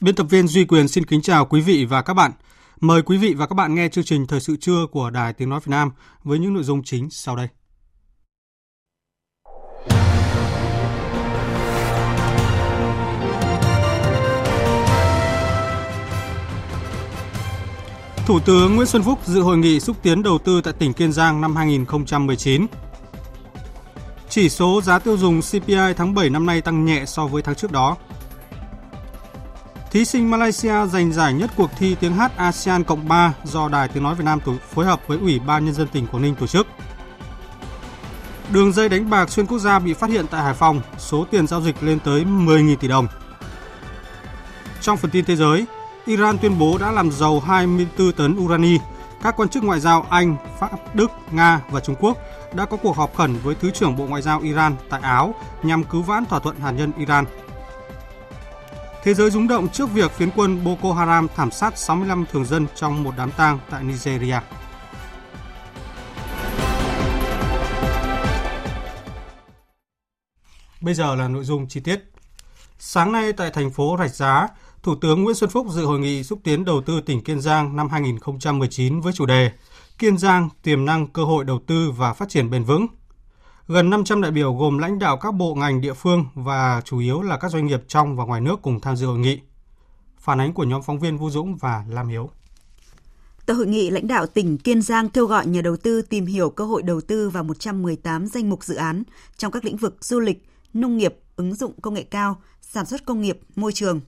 Biên tập viên Duy Quyền xin kính chào quý vị và các bạn. Mời quý vị và các bạn nghe chương trình Thời sự trưa của Đài Tiếng Nói Việt Nam với những nội dung chính sau đây. Thủ tướng Nguyễn Xuân Phúc dự hội nghị xúc tiến đầu tư tại tỉnh Kiên Giang năm 2019. Chỉ số giá tiêu dùng CPI tháng 7 năm nay tăng nhẹ so với tháng trước đó. Thí sinh Malaysia giành giải nhất cuộc thi tiếng hát ASEAN Cộng 3 do Đài Tiếng Nói Việt Nam tổ phối hợp với Ủy ban Nhân dân tỉnh Quảng Ninh tổ chức. Đường dây đánh bạc xuyên quốc gia bị phát hiện tại Hải Phòng, số tiền giao dịch lên tới 10.000 tỷ đồng. Trong phần tin thế giới, Iran tuyên bố đã làm giàu 24 tấn urani. Các quan chức ngoại giao Anh, Pháp, Đức, Nga và Trung Quốc đã có cuộc họp khẩn với Thứ trưởng Bộ Ngoại giao Iran tại Áo nhằm cứu vãn thỏa thuận hạt nhân Iran. Thế giới rúng động trước việc phiến quân Boko Haram thảm sát 65 thường dân trong một đám tang tại Nigeria. Bây giờ là nội dung chi tiết. Sáng nay tại thành phố Rạch Giá, Thủ tướng Nguyễn Xuân Phúc dự hội nghị xúc tiến đầu tư tỉnh Kiên Giang năm 2019 với chủ đề Kiên Giang tiềm năng cơ hội đầu tư và phát triển bền vững – Gần 500 đại biểu gồm lãnh đạo các bộ ngành địa phương và chủ yếu là các doanh nghiệp trong và ngoài nước cùng tham dự hội nghị. Phản ánh của nhóm phóng viên Vũ Dũng và Lam Hiếu. Tại hội nghị, lãnh đạo tỉnh Kiên Giang kêu gọi nhà đầu tư tìm hiểu cơ hội đầu tư vào 118 danh mục dự án trong các lĩnh vực du lịch, nông nghiệp, ứng dụng công nghệ cao, sản xuất công nghiệp, môi trường,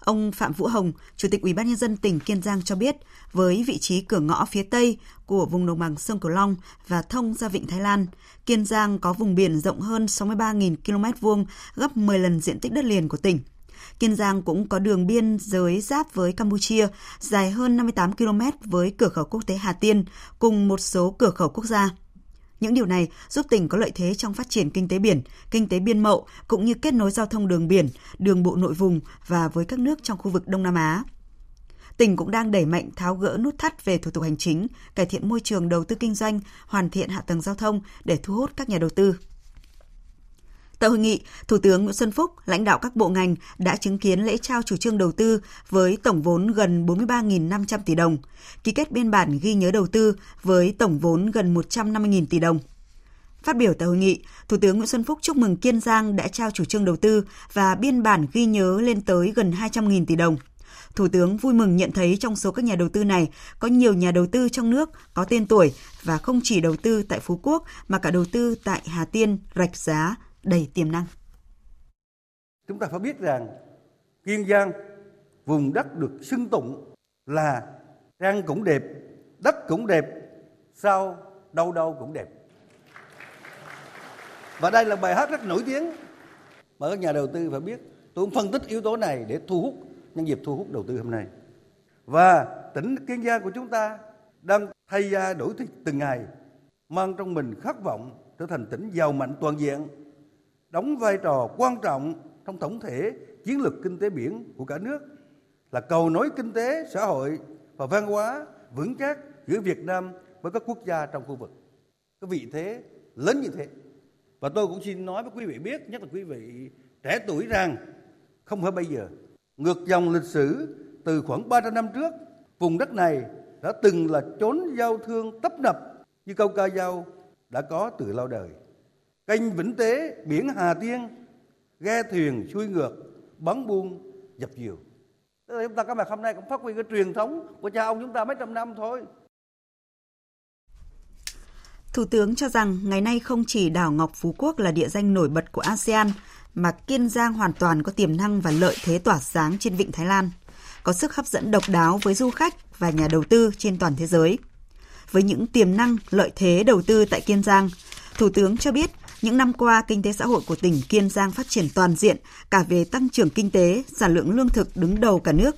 Ông Phạm Vũ Hồng, Chủ tịch Ủy ban nhân dân tỉnh Kiên Giang cho biết, với vị trí cửa ngõ phía tây của vùng đồng bằng sông Cửu Long và thông ra vịnh Thái Lan, Kiên Giang có vùng biển rộng hơn 63.000 km vuông, gấp 10 lần diện tích đất liền của tỉnh. Kiên Giang cũng có đường biên giới giáp với Campuchia dài hơn 58 km với cửa khẩu quốc tế Hà Tiên cùng một số cửa khẩu quốc gia. Những điều này giúp tỉnh có lợi thế trong phát triển kinh tế biển, kinh tế biên mậu cũng như kết nối giao thông đường biển, đường bộ nội vùng và với các nước trong khu vực Đông Nam Á. Tỉnh cũng đang đẩy mạnh tháo gỡ nút thắt về thủ tục hành chính, cải thiện môi trường đầu tư kinh doanh, hoàn thiện hạ tầng giao thông để thu hút các nhà đầu tư. Tại hội nghị, Thủ tướng Nguyễn Xuân Phúc, lãnh đạo các bộ ngành đã chứng kiến lễ trao chủ trương đầu tư với tổng vốn gần 43.500 tỷ đồng, ký kết biên bản ghi nhớ đầu tư với tổng vốn gần 150.000 tỷ đồng. Phát biểu tại hội nghị, Thủ tướng Nguyễn Xuân Phúc chúc mừng Kiên Giang đã trao chủ trương đầu tư và biên bản ghi nhớ lên tới gần 200.000 tỷ đồng. Thủ tướng vui mừng nhận thấy trong số các nhà đầu tư này có nhiều nhà đầu tư trong nước có tên tuổi và không chỉ đầu tư tại Phú Quốc mà cả đầu tư tại Hà Tiên, Rạch Giá, đầy tiềm năng. Chúng ta phải biết rằng Kiên Giang, vùng đất được xưng tụng là trang cũng đẹp, đất cũng đẹp, sao đâu đâu cũng đẹp. Và đây là bài hát rất nổi tiếng mà các nhà đầu tư phải biết. Tôi cũng phân tích yếu tố này để thu hút nhân dịp thu hút đầu tư hôm nay. Và tỉnh Kiên Giang của chúng ta đang thay ra đổi thịt từng ngày, mang trong mình khát vọng trở thành tỉnh giàu mạnh toàn diện đóng vai trò quan trọng trong tổng thể chiến lược kinh tế biển của cả nước là cầu nối kinh tế, xã hội và văn hóa vững chắc giữa Việt Nam với các quốc gia trong khu vực. Cái vị thế lớn như thế. Và tôi cũng xin nói với quý vị biết, nhất là quý vị trẻ tuổi rằng không phải bây giờ. Ngược dòng lịch sử từ khoảng 300 năm trước, vùng đất này đã từng là chốn giao thương tấp nập như câu ca dao đã có từ lâu đời kênh Vĩnh Tế, biển Hà Tiên, ghe thuyền xuôi ngược, bắn buông, dập dìu. Tức là chúng ta có mặt hôm nay cũng phát huy cái truyền thống của cha ông chúng ta mấy trăm năm thôi. Thủ tướng cho rằng ngày nay không chỉ đảo Ngọc Phú Quốc là địa danh nổi bật của ASEAN, mà Kiên Giang hoàn toàn có tiềm năng và lợi thế tỏa sáng trên vịnh Thái Lan, có sức hấp dẫn độc đáo với du khách và nhà đầu tư trên toàn thế giới. Với những tiềm năng, lợi thế đầu tư tại Kiên Giang, Thủ tướng cho biết những năm qua, kinh tế xã hội của tỉnh Kiên Giang phát triển toàn diện cả về tăng trưởng kinh tế, sản lượng lương thực đứng đầu cả nước.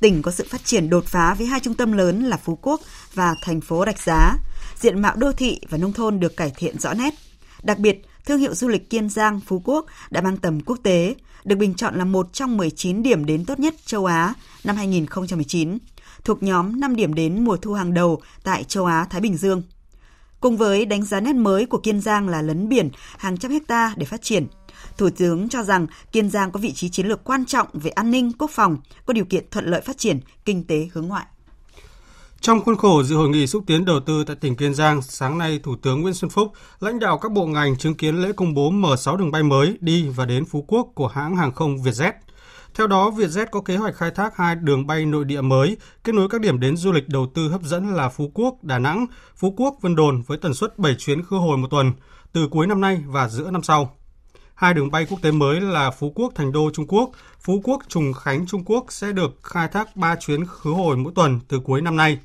Tỉnh có sự phát triển đột phá với hai trung tâm lớn là Phú Quốc và thành phố Rạch Giá. Diện mạo đô thị và nông thôn được cải thiện rõ nét. Đặc biệt, thương hiệu du lịch Kiên Giang Phú Quốc đã mang tầm quốc tế, được bình chọn là một trong 19 điểm đến tốt nhất châu Á năm 2019, thuộc nhóm 5 điểm đến mùa thu hàng đầu tại châu Á Thái Bình Dương. Cùng với đánh giá nét mới của Kiên Giang là lấn biển hàng trăm hecta để phát triển, Thủ tướng cho rằng Kiên Giang có vị trí chiến lược quan trọng về an ninh, quốc phòng, có điều kiện thuận lợi phát triển kinh tế hướng ngoại. Trong khuôn khổ dự hội nghị xúc tiến đầu tư tại tỉnh Kiên Giang, sáng nay Thủ tướng Nguyễn Xuân Phúc, lãnh đạo các bộ ngành chứng kiến lễ công bố mở 6 đường bay mới đi và đến Phú Quốc của hãng hàng không Vietjet. Theo đó, Vietjet có kế hoạch khai thác hai đường bay nội địa mới, kết nối các điểm đến du lịch đầu tư hấp dẫn là Phú Quốc, Đà Nẵng, Phú Quốc, Vân Đồn với tần suất 7 chuyến khứ hồi một tuần, từ cuối năm nay và giữa năm sau. Hai đường bay quốc tế mới là Phú Quốc Thành Đô Trung Quốc, Phú Quốc Trùng Khánh Trung Quốc sẽ được khai thác 3 chuyến khứ hồi mỗi tuần từ cuối năm nay.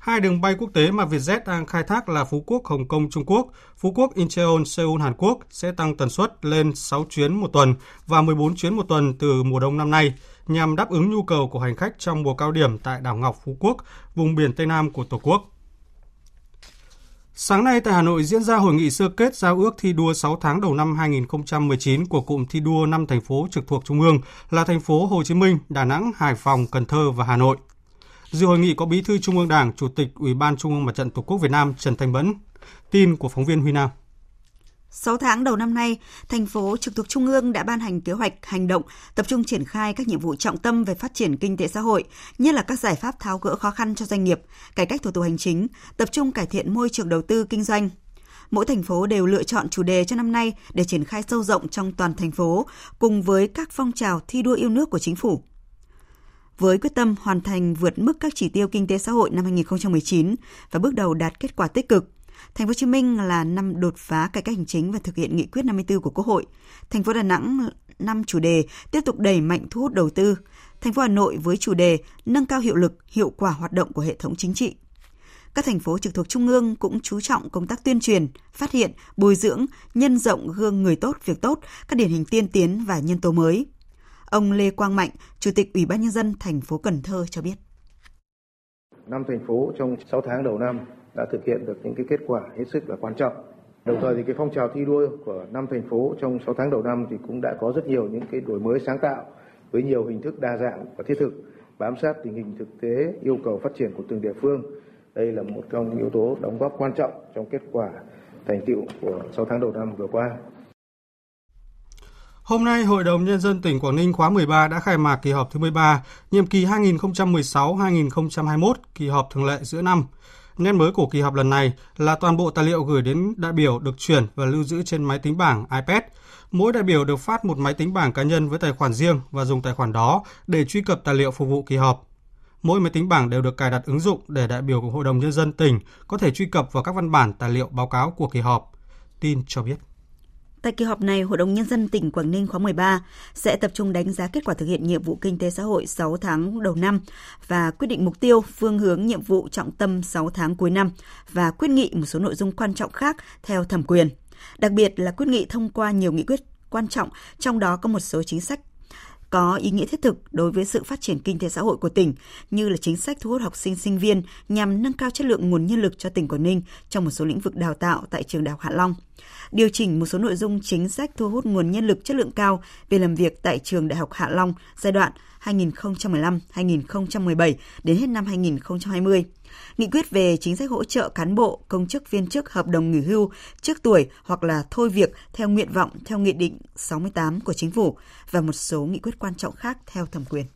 Hai đường bay quốc tế mà Vietjet đang khai thác là Phú Quốc Hồng Kông Trung Quốc, Phú Quốc Incheon Seoul Hàn Quốc sẽ tăng tần suất lên 6 chuyến một tuần và 14 chuyến một tuần từ mùa đông năm nay nhằm đáp ứng nhu cầu của hành khách trong mùa cao điểm tại đảo Ngọc Phú Quốc, vùng biển Tây Nam của Tổ quốc. Sáng nay tại Hà Nội diễn ra hội nghị sơ kết giao ước thi đua 6 tháng đầu năm 2019 của cụm thi đua 5 thành phố trực thuộc Trung ương là thành phố Hồ Chí Minh, Đà Nẵng, Hải Phòng, Cần Thơ và Hà Nội. Dự hội nghị có Bí thư Trung ương Đảng, Chủ tịch Ủy ban Trung ương Mặt trận Tổ quốc Việt Nam Trần Thanh Mẫn. Tin của phóng viên Huy Nam. 6 tháng đầu năm nay, thành phố trực thuộc Trung ương đã ban hành kế hoạch hành động tập trung triển khai các nhiệm vụ trọng tâm về phát triển kinh tế xã hội, như là các giải pháp tháo gỡ khó khăn cho doanh nghiệp, cải cách thủ tục hành chính, tập trung cải thiện môi trường đầu tư kinh doanh. Mỗi thành phố đều lựa chọn chủ đề cho năm nay để triển khai sâu rộng trong toàn thành phố, cùng với các phong trào thi đua yêu nước của chính phủ. Với quyết tâm hoàn thành vượt mức các chỉ tiêu kinh tế xã hội năm 2019 và bước đầu đạt kết quả tích cực, Thành phố Hồ Chí Minh là năm đột phá cải cách hành chính và thực hiện nghị quyết 54 của Quốc hội. Thành phố Đà Nẵng năm chủ đề tiếp tục đẩy mạnh thu hút đầu tư. Thành phố Hà Nội với chủ đề nâng cao hiệu lực, hiệu quả hoạt động của hệ thống chính trị. Các thành phố trực thuộc Trung ương cũng chú trọng công tác tuyên truyền, phát hiện, bồi dưỡng, nhân rộng gương người tốt, việc tốt, các điển hình tiên tiến và nhân tố mới. Ông Lê Quang Mạnh, Chủ tịch Ủy ban Nhân dân thành phố Cần Thơ cho biết. Năm thành phố trong 6 tháng đầu năm đã thực hiện được những cái kết quả hết sức là quan trọng. Đồng thời thì cái phong trào thi đua của năm thành phố trong 6 tháng đầu năm thì cũng đã có rất nhiều những cái đổi mới sáng tạo với nhiều hình thức đa dạng và thiết thực, bám sát tình hình thực tế, yêu cầu phát triển của từng địa phương. Đây là một trong những yếu tố đóng góp quan trọng trong kết quả thành tựu của 6 tháng đầu năm vừa qua. Hôm nay, Hội đồng Nhân dân tỉnh Quảng Ninh khóa 13 đã khai mạc kỳ họp thứ 13, nhiệm kỳ 2016-2021, kỳ họp thường lệ giữa năm. Nét mới của kỳ họp lần này là toàn bộ tài liệu gửi đến đại biểu được chuyển và lưu giữ trên máy tính bảng iPad. Mỗi đại biểu được phát một máy tính bảng cá nhân với tài khoản riêng và dùng tài khoản đó để truy cập tài liệu phục vụ kỳ họp. Mỗi máy tính bảng đều được cài đặt ứng dụng để đại biểu của Hội đồng Nhân dân tỉnh có thể truy cập vào các văn bản tài liệu báo cáo của kỳ họp. Tin cho biết. Tại kỳ họp này, Hội đồng Nhân dân tỉnh Quảng Ninh khóa 13 sẽ tập trung đánh giá kết quả thực hiện nhiệm vụ kinh tế xã hội 6 tháng đầu năm và quyết định mục tiêu, phương hướng nhiệm vụ trọng tâm 6 tháng cuối năm và quyết nghị một số nội dung quan trọng khác theo thẩm quyền. Đặc biệt là quyết nghị thông qua nhiều nghị quyết quan trọng, trong đó có một số chính sách có ý nghĩa thiết thực đối với sự phát triển kinh tế xã hội của tỉnh, như là chính sách thu hút học sinh sinh viên nhằm nâng cao chất lượng nguồn nhân lực cho tỉnh Quảng Ninh trong một số lĩnh vực đào tạo tại trường Đại học Hạ Long. Điều chỉnh một số nội dung chính sách thu hút nguồn nhân lực chất lượng cao về làm việc tại trường Đại học Hạ Long giai đoạn 2015-2017 đến hết năm 2020 nghị quyết về chính sách hỗ trợ cán bộ, công chức viên chức hợp đồng nghỉ hưu trước tuổi hoặc là thôi việc theo nguyện vọng theo Nghị định 68 của Chính phủ và một số nghị quyết quan trọng khác theo thẩm quyền.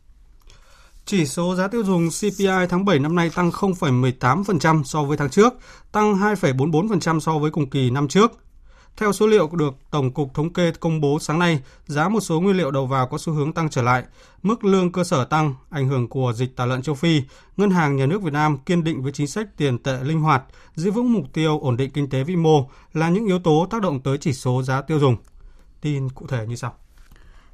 Chỉ số giá tiêu dùng CPI tháng 7 năm nay tăng 0,18% so với tháng trước, tăng 2,44% so với cùng kỳ năm trước. Theo số liệu được Tổng cục Thống kê công bố sáng nay, giá một số nguyên liệu đầu vào có xu hướng tăng trở lại. Mức lương cơ sở tăng, ảnh hưởng của dịch tả lợn châu Phi, Ngân hàng Nhà nước Việt Nam kiên định với chính sách tiền tệ linh hoạt, giữ vững mục tiêu ổn định kinh tế vĩ mô là những yếu tố tác động tới chỉ số giá tiêu dùng. Tin cụ thể như sau.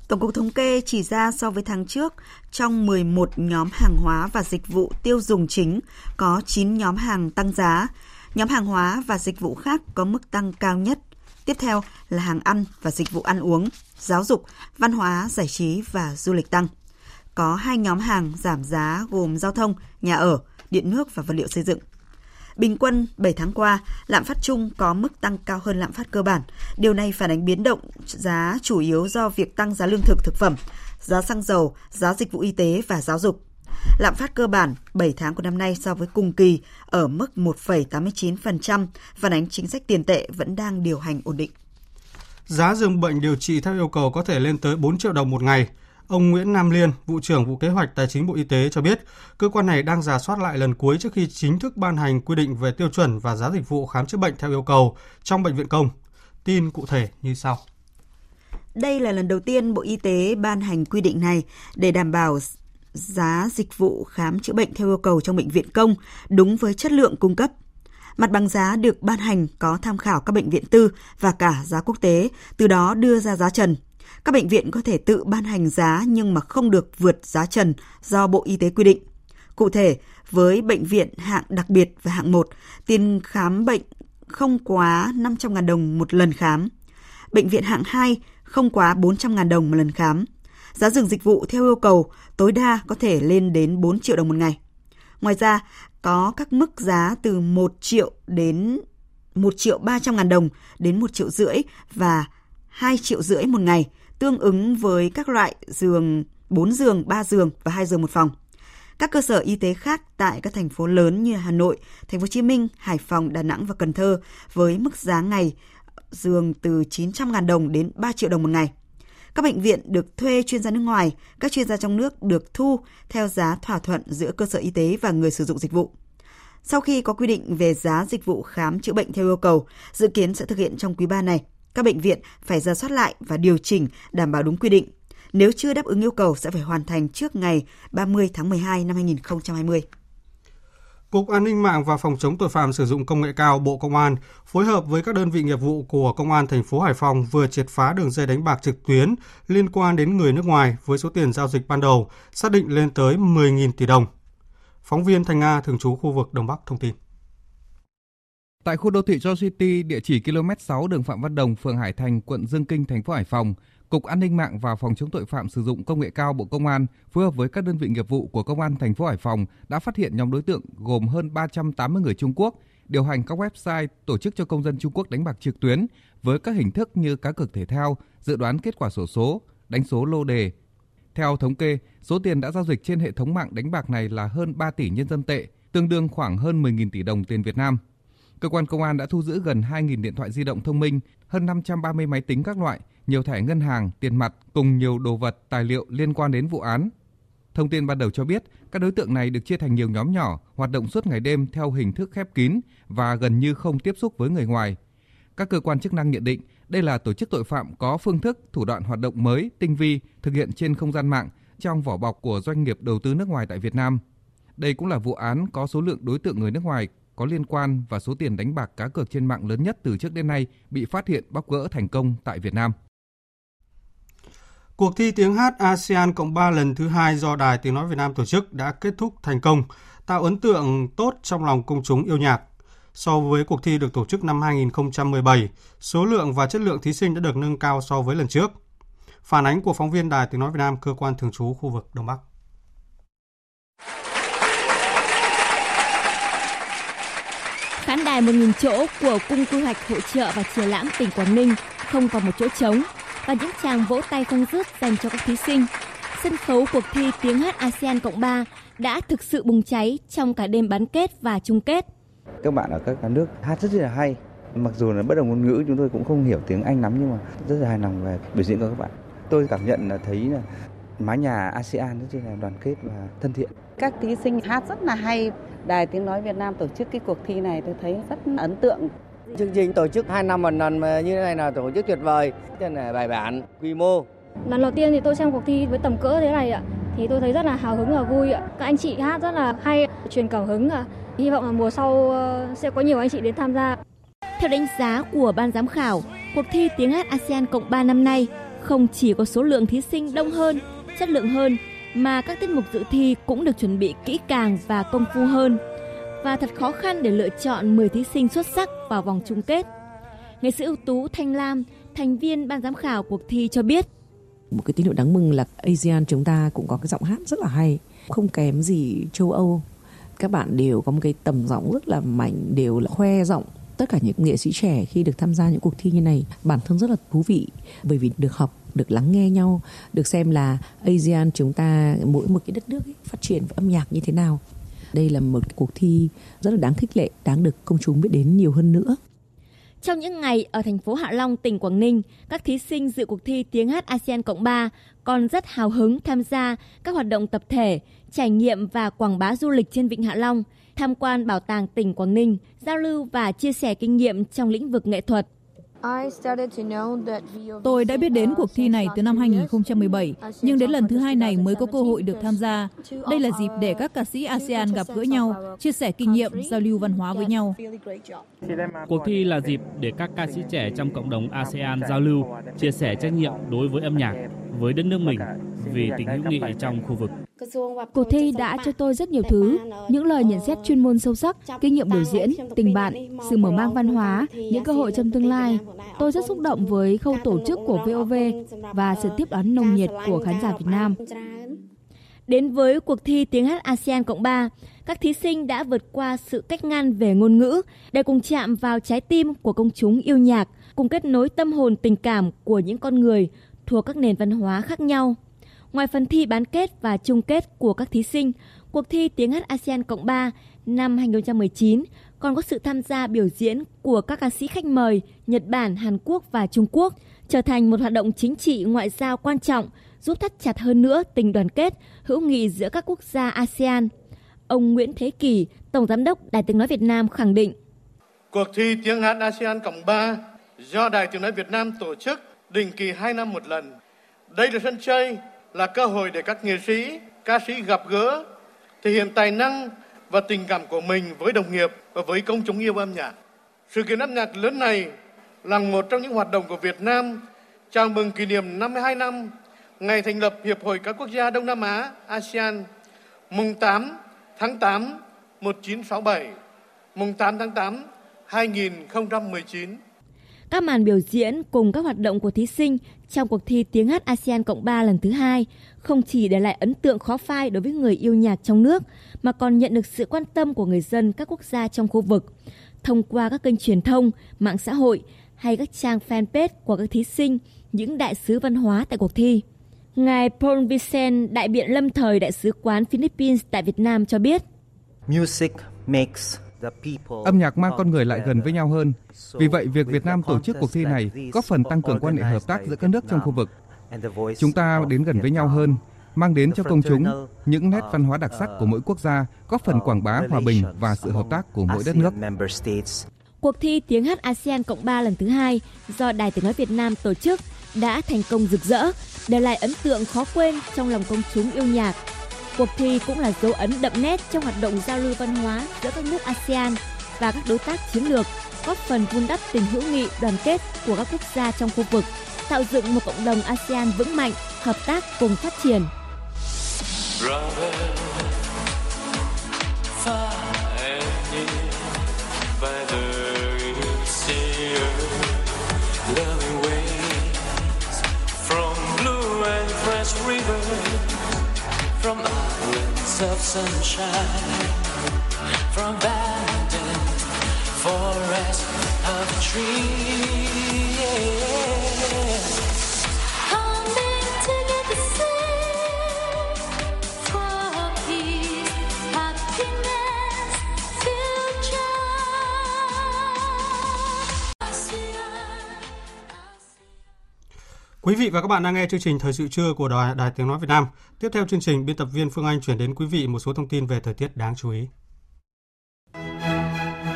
Tổng cục Thống kê chỉ ra so với tháng trước, trong 11 nhóm hàng hóa và dịch vụ tiêu dùng chính có 9 nhóm hàng tăng giá. Nhóm hàng hóa và dịch vụ khác có mức tăng cao nhất. Tiếp theo là hàng ăn và dịch vụ ăn uống, giáo dục, văn hóa, giải trí và du lịch tăng. Có hai nhóm hàng giảm giá gồm giao thông, nhà ở, điện nước và vật liệu xây dựng. Bình quân 7 tháng qua, lạm phát chung có mức tăng cao hơn lạm phát cơ bản. Điều này phản ánh biến động giá chủ yếu do việc tăng giá lương thực thực phẩm, giá xăng dầu, giá dịch vụ y tế và giáo dục. Lạm phát cơ bản 7 tháng của năm nay so với cùng kỳ ở mức 1,89%, phản ánh chính sách tiền tệ vẫn đang điều hành ổn định. Giá giường bệnh điều trị theo yêu cầu có thể lên tới 4 triệu đồng một ngày. Ông Nguyễn Nam Liên, vụ trưởng vụ kế hoạch tài chính Bộ Y tế cho biết, cơ quan này đang giả soát lại lần cuối trước khi chính thức ban hành quy định về tiêu chuẩn và giá dịch vụ khám chữa bệnh theo yêu cầu trong bệnh viện công. Tin cụ thể như sau. Đây là lần đầu tiên Bộ Y tế ban hành quy định này để đảm bảo giá dịch vụ khám chữa bệnh theo yêu cầu trong bệnh viện công đúng với chất lượng cung cấp. Mặt bằng giá được ban hành có tham khảo các bệnh viện tư và cả giá quốc tế, từ đó đưa ra giá trần. Các bệnh viện có thể tự ban hành giá nhưng mà không được vượt giá trần do Bộ Y tế quy định. Cụ thể, với bệnh viện hạng đặc biệt và hạng 1, tiền khám bệnh không quá 500.000 đồng một lần khám. Bệnh viện hạng 2 không quá 400.000 đồng một lần khám. Giá dừng dịch vụ theo yêu cầu tối đa có thể lên đến 4 triệu đồng một ngày. Ngoài ra, có các mức giá từ 1 triệu đến 1 triệu 300 ngàn đồng đến 1 triệu rưỡi và 2 triệu rưỡi một ngày, tương ứng với các loại giường 4 giường, 3 giường và 2 giường một phòng. Các cơ sở y tế khác tại các thành phố lớn như Hà Nội, Thành phố Hồ Chí Minh, Hải Phòng, Đà Nẵng và Cần Thơ với mức giá ngày giường từ 900.000 đồng đến 3 triệu đồng một ngày. Các bệnh viện được thuê chuyên gia nước ngoài, các chuyên gia trong nước được thu theo giá thỏa thuận giữa cơ sở y tế và người sử dụng dịch vụ. Sau khi có quy định về giá dịch vụ khám chữa bệnh theo yêu cầu, dự kiến sẽ thực hiện trong quý 3 này. Các bệnh viện phải ra soát lại và điều chỉnh đảm bảo đúng quy định. Nếu chưa đáp ứng yêu cầu sẽ phải hoàn thành trước ngày 30 tháng 12 năm 2020. Cục An ninh mạng và Phòng chống tội phạm sử dụng công nghệ cao Bộ Công an phối hợp với các đơn vị nghiệp vụ của Công an thành phố Hải Phòng vừa triệt phá đường dây đánh bạc trực tuyến liên quan đến người nước ngoài với số tiền giao dịch ban đầu xác định lên tới 10.000 tỷ đồng. Phóng viên Thành Nga thường trú khu vực Đông Bắc thông tin. Tại khu đô thị Joy City, địa chỉ km 6 đường Phạm Văn Đồng, phường Hải Thành, quận Dương Kinh, thành phố Hải Phòng, Cục An ninh mạng và Phòng chống tội phạm sử dụng công nghệ cao Bộ Công an phối hợp với các đơn vị nghiệp vụ của Công an thành phố Hải Phòng đã phát hiện nhóm đối tượng gồm hơn 380 người Trung Quốc điều hành các website tổ chức cho công dân Trung Quốc đánh bạc trực tuyến với các hình thức như cá cược thể thao, dự đoán kết quả sổ số, đánh số lô đề. Theo thống kê, số tiền đã giao dịch trên hệ thống mạng đánh bạc này là hơn 3 tỷ nhân dân tệ, tương đương khoảng hơn 10.000 tỷ đồng tiền Việt Nam. Cơ quan công an đã thu giữ gần 2.000 điện thoại di động thông minh, hơn 530 máy tính các loại, nhiều thẻ ngân hàng, tiền mặt cùng nhiều đồ vật, tài liệu liên quan đến vụ án. Thông tin ban đầu cho biết, các đối tượng này được chia thành nhiều nhóm nhỏ, hoạt động suốt ngày đêm theo hình thức khép kín và gần như không tiếp xúc với người ngoài. Các cơ quan chức năng nhận định đây là tổ chức tội phạm có phương thức, thủ đoạn hoạt động mới, tinh vi, thực hiện trên không gian mạng trong vỏ bọc của doanh nghiệp đầu tư nước ngoài tại Việt Nam. Đây cũng là vụ án có số lượng đối tượng người nước ngoài có liên quan và số tiền đánh bạc cá cược trên mạng lớn nhất từ trước đến nay bị phát hiện bóc gỡ thành công tại Việt Nam. Cuộc thi tiếng hát ASEAN Cộng 3 lần thứ hai do Đài Tiếng Nói Việt Nam tổ chức đã kết thúc thành công, tạo ấn tượng tốt trong lòng công chúng yêu nhạc. So với cuộc thi được tổ chức năm 2017, số lượng và chất lượng thí sinh đã được nâng cao so với lần trước. Phản ánh của phóng viên Đài Tiếng Nói Việt Nam, cơ quan thường trú khu vực Đông Bắc. Khán đài 1.000 chỗ của Cung quy hoạch hội trợ và triển lãm tỉnh Quảng Ninh không còn một chỗ trống và những tràng vỗ tay không dứt dành cho các thí sinh. Sân khấu cuộc thi tiếng hát ASEAN Cộng 3 đã thực sự bùng cháy trong cả đêm bán kết và chung kết. Các bạn ở các nước hát rất là hay. Mặc dù là bất đồng ngôn ngữ, chúng tôi cũng không hiểu tiếng Anh lắm, nhưng mà rất là hài lòng về biểu diễn của các bạn. Tôi cảm nhận là thấy là mái nhà ASEAN rất là đoàn kết và thân thiện. Các thí sinh hát rất là hay. Đài Tiếng Nói Việt Nam tổ chức cái cuộc thi này tôi thấy rất ấn tượng. Chương trình tổ chức 2 năm một lần mà như thế này là tổ chức tuyệt vời, rất là bài bản, quy mô. Lần đầu tiên thì tôi xem cuộc thi với tầm cỡ thế này ạ, thì tôi thấy rất là hào hứng và vui ạ. Các anh chị hát rất là hay, truyền cảm hứng ạ. Hy vọng là mùa sau ờ, sẽ có nhiều anh chị đến tham gia. Theo đánh giá của ban giám khảo, cuộc thi tiếng hát ASEAN Cộng 3 năm nay không chỉ có số lượng thí sinh đông hơn, chất lượng hơn, mà các tiết mục dự thi cũng được chuẩn bị kỹ càng và công phu hơn. Và thật khó khăn để lựa chọn 10 thí sinh xuất sắc vào vòng chung kết. Nghệ sĩ ưu tú Thanh Lam, thành viên ban giám khảo cuộc thi cho biết. Một cái tín hiệu đáng mừng là ASEAN chúng ta cũng có cái giọng hát rất là hay, không kém gì châu Âu. Các bạn đều có một cái tầm giọng rất là mạnh, đều là khoe giọng tất cả những nghệ sĩ trẻ khi được tham gia những cuộc thi như này bản thân rất là thú vị bởi vì được học được lắng nghe nhau được xem là ASEAN chúng ta mỗi một cái đất nước ấy, phát triển âm nhạc như thế nào. Đây là một cuộc thi rất là đáng khích lệ đáng được công chúng biết đến nhiều hơn nữa. Trong những ngày ở thành phố Hạ Long, tỉnh Quảng Ninh, các thí sinh dự cuộc thi tiếng hát ASEAN Cộng 3 còn rất hào hứng tham gia các hoạt động tập thể, trải nghiệm và quảng bá du lịch trên Vịnh Hạ Long, tham quan bảo tàng tỉnh Quảng Ninh, giao lưu và chia sẻ kinh nghiệm trong lĩnh vực nghệ thuật. Tôi đã biết đến cuộc thi này từ năm 2017, nhưng đến lần thứ hai này mới có cơ hội được tham gia. Đây là dịp để các ca sĩ ASEAN gặp gỡ nhau, chia sẻ kinh nghiệm, giao lưu văn hóa với nhau. Cuộc thi là dịp để các ca sĩ trẻ trong cộng đồng ASEAN giao lưu, chia sẻ trách nhiệm đối với âm nhạc, với đất nước mình, vì tình hữu nghị trong khu vực. Cuộc thi đã cho tôi rất nhiều thứ, những lời nhận xét chuyên môn sâu sắc, kinh nghiệm biểu diễn, tình bạn, sự mở mang văn hóa, những cơ hội trong tương lai. Tôi rất xúc động với khâu tổ chức của VOV và sự tiếp đón nồng nhiệt của khán giả Việt Nam. Đến với cuộc thi tiếng hát ASEAN Cộng 3, các thí sinh đã vượt qua sự cách ngăn về ngôn ngữ để cùng chạm vào trái tim của công chúng yêu nhạc, cùng kết nối tâm hồn tình cảm của những con người thuộc các nền văn hóa khác nhau. Ngoài phần thi bán kết và chung kết của các thí sinh, cuộc thi tiếng hát ASEAN Cộng 3 năm 2019 còn có sự tham gia biểu diễn của các ca sĩ khách mời Nhật Bản, Hàn Quốc và Trung Quốc, trở thành một hoạt động chính trị ngoại giao quan trọng, giúp thắt chặt hơn nữa tình đoàn kết, hữu nghị giữa các quốc gia ASEAN. Ông Nguyễn Thế Kỳ, Tổng Giám đốc Đài Tiếng Nói Việt Nam khẳng định. Cuộc thi tiếng hát ASEAN Cộng 3 do Đài Tiếng Nói Việt Nam tổ chức định kỳ 2 năm một lần. Đây là sân chơi, là cơ hội để các nghệ sĩ, ca sĩ gặp gỡ, thể hiện tài năng và tình cảm của mình với đồng nghiệp và với công chúng yêu âm nhạc. Sự kiện âm nhạc lớn này là một trong những hoạt động của Việt Nam chào mừng kỷ niệm 52 năm ngày thành lập Hiệp hội các quốc gia Đông Nam Á ASEAN mùng 8 tháng 8 1967, mùng 8 tháng 8 2019. Các màn biểu diễn cùng các hoạt động của thí sinh trong cuộc thi tiếng hát ASEAN Cộng 3 lần thứ hai không chỉ để lại ấn tượng khó phai đối với người yêu nhạc trong nước, mà còn nhận được sự quan tâm của người dân các quốc gia trong khu vực. Thông qua các kênh truyền thông, mạng xã hội hay các trang fanpage của các thí sinh, những đại sứ văn hóa tại cuộc thi. Ngài Paul Vicen, đại biện lâm thời Đại sứ quán Philippines tại Việt Nam cho biết. Music makes Âm nhạc mang con người lại gần với nhau hơn. Vì vậy, việc Việt Nam tổ chức cuộc thi này góp phần tăng cường quan hệ hợp tác giữa các nước trong khu vực. Chúng ta đến gần với nhau hơn, mang đến cho công chúng những nét văn hóa đặc sắc của mỗi quốc gia, góp phần quảng bá hòa bình và sự hợp tác của mỗi đất nước. Cuộc thi tiếng hát ASEAN Cộng 3 lần thứ hai do Đài Tiếng Nói Việt Nam tổ chức đã thành công rực rỡ, để lại ấn tượng khó quên trong lòng công chúng yêu nhạc Cuộc thi cũng là dấu ấn đậm nét trong hoạt động giao lưu văn hóa giữa các nước ASEAN và các đối tác chiến lược, góp phần vun đắp tình hữu nghị đoàn kết của các quốc gia trong khu vực, tạo dựng một cộng đồng ASEAN vững mạnh, hợp tác cùng phát triển. from of sunshine, from abandoned forest of trees. Quý vị và các bạn đang nghe chương trình Thời sự trưa của Đài, Đài Tiếng Nói Việt Nam. Tiếp theo chương trình, biên tập viên Phương Anh chuyển đến quý vị một số thông tin về thời tiết đáng chú ý.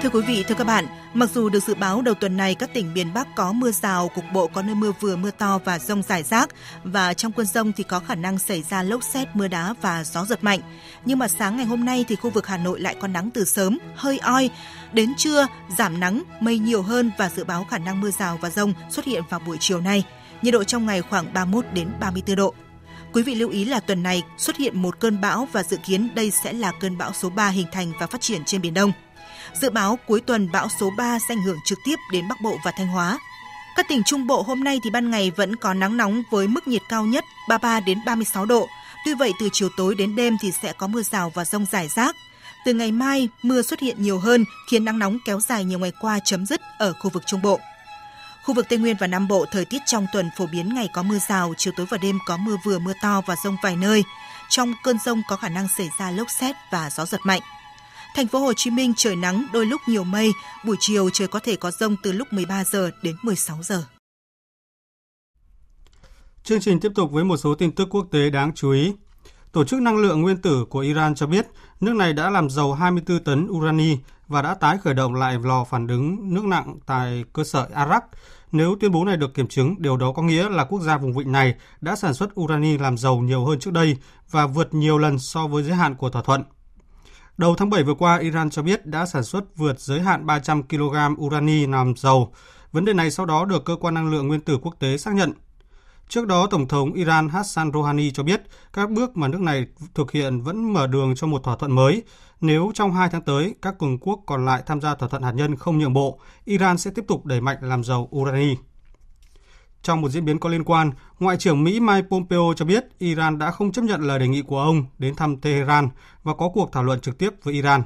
Thưa quý vị, thưa các bạn, mặc dù được dự báo đầu tuần này các tỉnh miền Bắc có mưa rào, cục bộ có nơi mưa vừa mưa to và rông rải rác và trong cơn rông thì có khả năng xảy ra lốc xét, mưa đá và gió giật mạnh. Nhưng mà sáng ngày hôm nay thì khu vực Hà Nội lại có nắng từ sớm, hơi oi. Đến trưa giảm nắng, mây nhiều hơn và dự báo khả năng mưa rào và rông xuất hiện vào buổi chiều nay. Nhiệt độ trong ngày khoảng 31 đến 34 độ. Quý vị lưu ý là tuần này xuất hiện một cơn bão và dự kiến đây sẽ là cơn bão số 3 hình thành và phát triển trên Biển Đông. Dự báo cuối tuần bão số 3 sẽ ảnh hưởng trực tiếp đến Bắc Bộ và Thanh Hóa. Các tỉnh Trung Bộ hôm nay thì ban ngày vẫn có nắng nóng với mức nhiệt cao nhất 33 đến 36 độ. Tuy vậy từ chiều tối đến đêm thì sẽ có mưa rào và rông rải rác. Từ ngày mai, mưa xuất hiện nhiều hơn khiến nắng nóng kéo dài nhiều ngày qua chấm dứt ở khu vực Trung Bộ. Khu vực Tây Nguyên và Nam Bộ thời tiết trong tuần phổ biến ngày có mưa rào, chiều tối và đêm có mưa vừa mưa to và rông vài nơi. Trong cơn rông có khả năng xảy ra lốc xét và gió giật mạnh. Thành phố Hồ Chí Minh trời nắng, đôi lúc nhiều mây, buổi chiều trời có thể có rông từ lúc 13 giờ đến 16 giờ. Chương trình tiếp tục với một số tin tức quốc tế đáng chú ý. Tổ chức Năng lượng Nguyên tử của Iran cho biết nước này đã làm giàu 24 tấn urani và đã tái khởi động lại lò phản ứng nước nặng tại cơ sở Arak. Nếu tuyên bố này được kiểm chứng, điều đó có nghĩa là quốc gia vùng vịnh này đã sản xuất urani làm giàu nhiều hơn trước đây và vượt nhiều lần so với giới hạn của thỏa thuận. Đầu tháng 7 vừa qua, Iran cho biết đã sản xuất vượt giới hạn 300 kg urani làm dầu. Vấn đề này sau đó được Cơ quan Năng lượng Nguyên tử Quốc tế xác nhận. Trước đó, Tổng thống Iran Hassan Rouhani cho biết các bước mà nước này thực hiện vẫn mở đường cho một thỏa thuận mới. Nếu trong hai tháng tới, các cường quốc còn lại tham gia thỏa thuận hạt nhân không nhượng bộ, Iran sẽ tiếp tục đẩy mạnh làm giàu urani. Trong một diễn biến có liên quan, Ngoại trưởng Mỹ Mike Pompeo cho biết Iran đã không chấp nhận lời đề nghị của ông đến thăm Tehran và có cuộc thảo luận trực tiếp với Iran.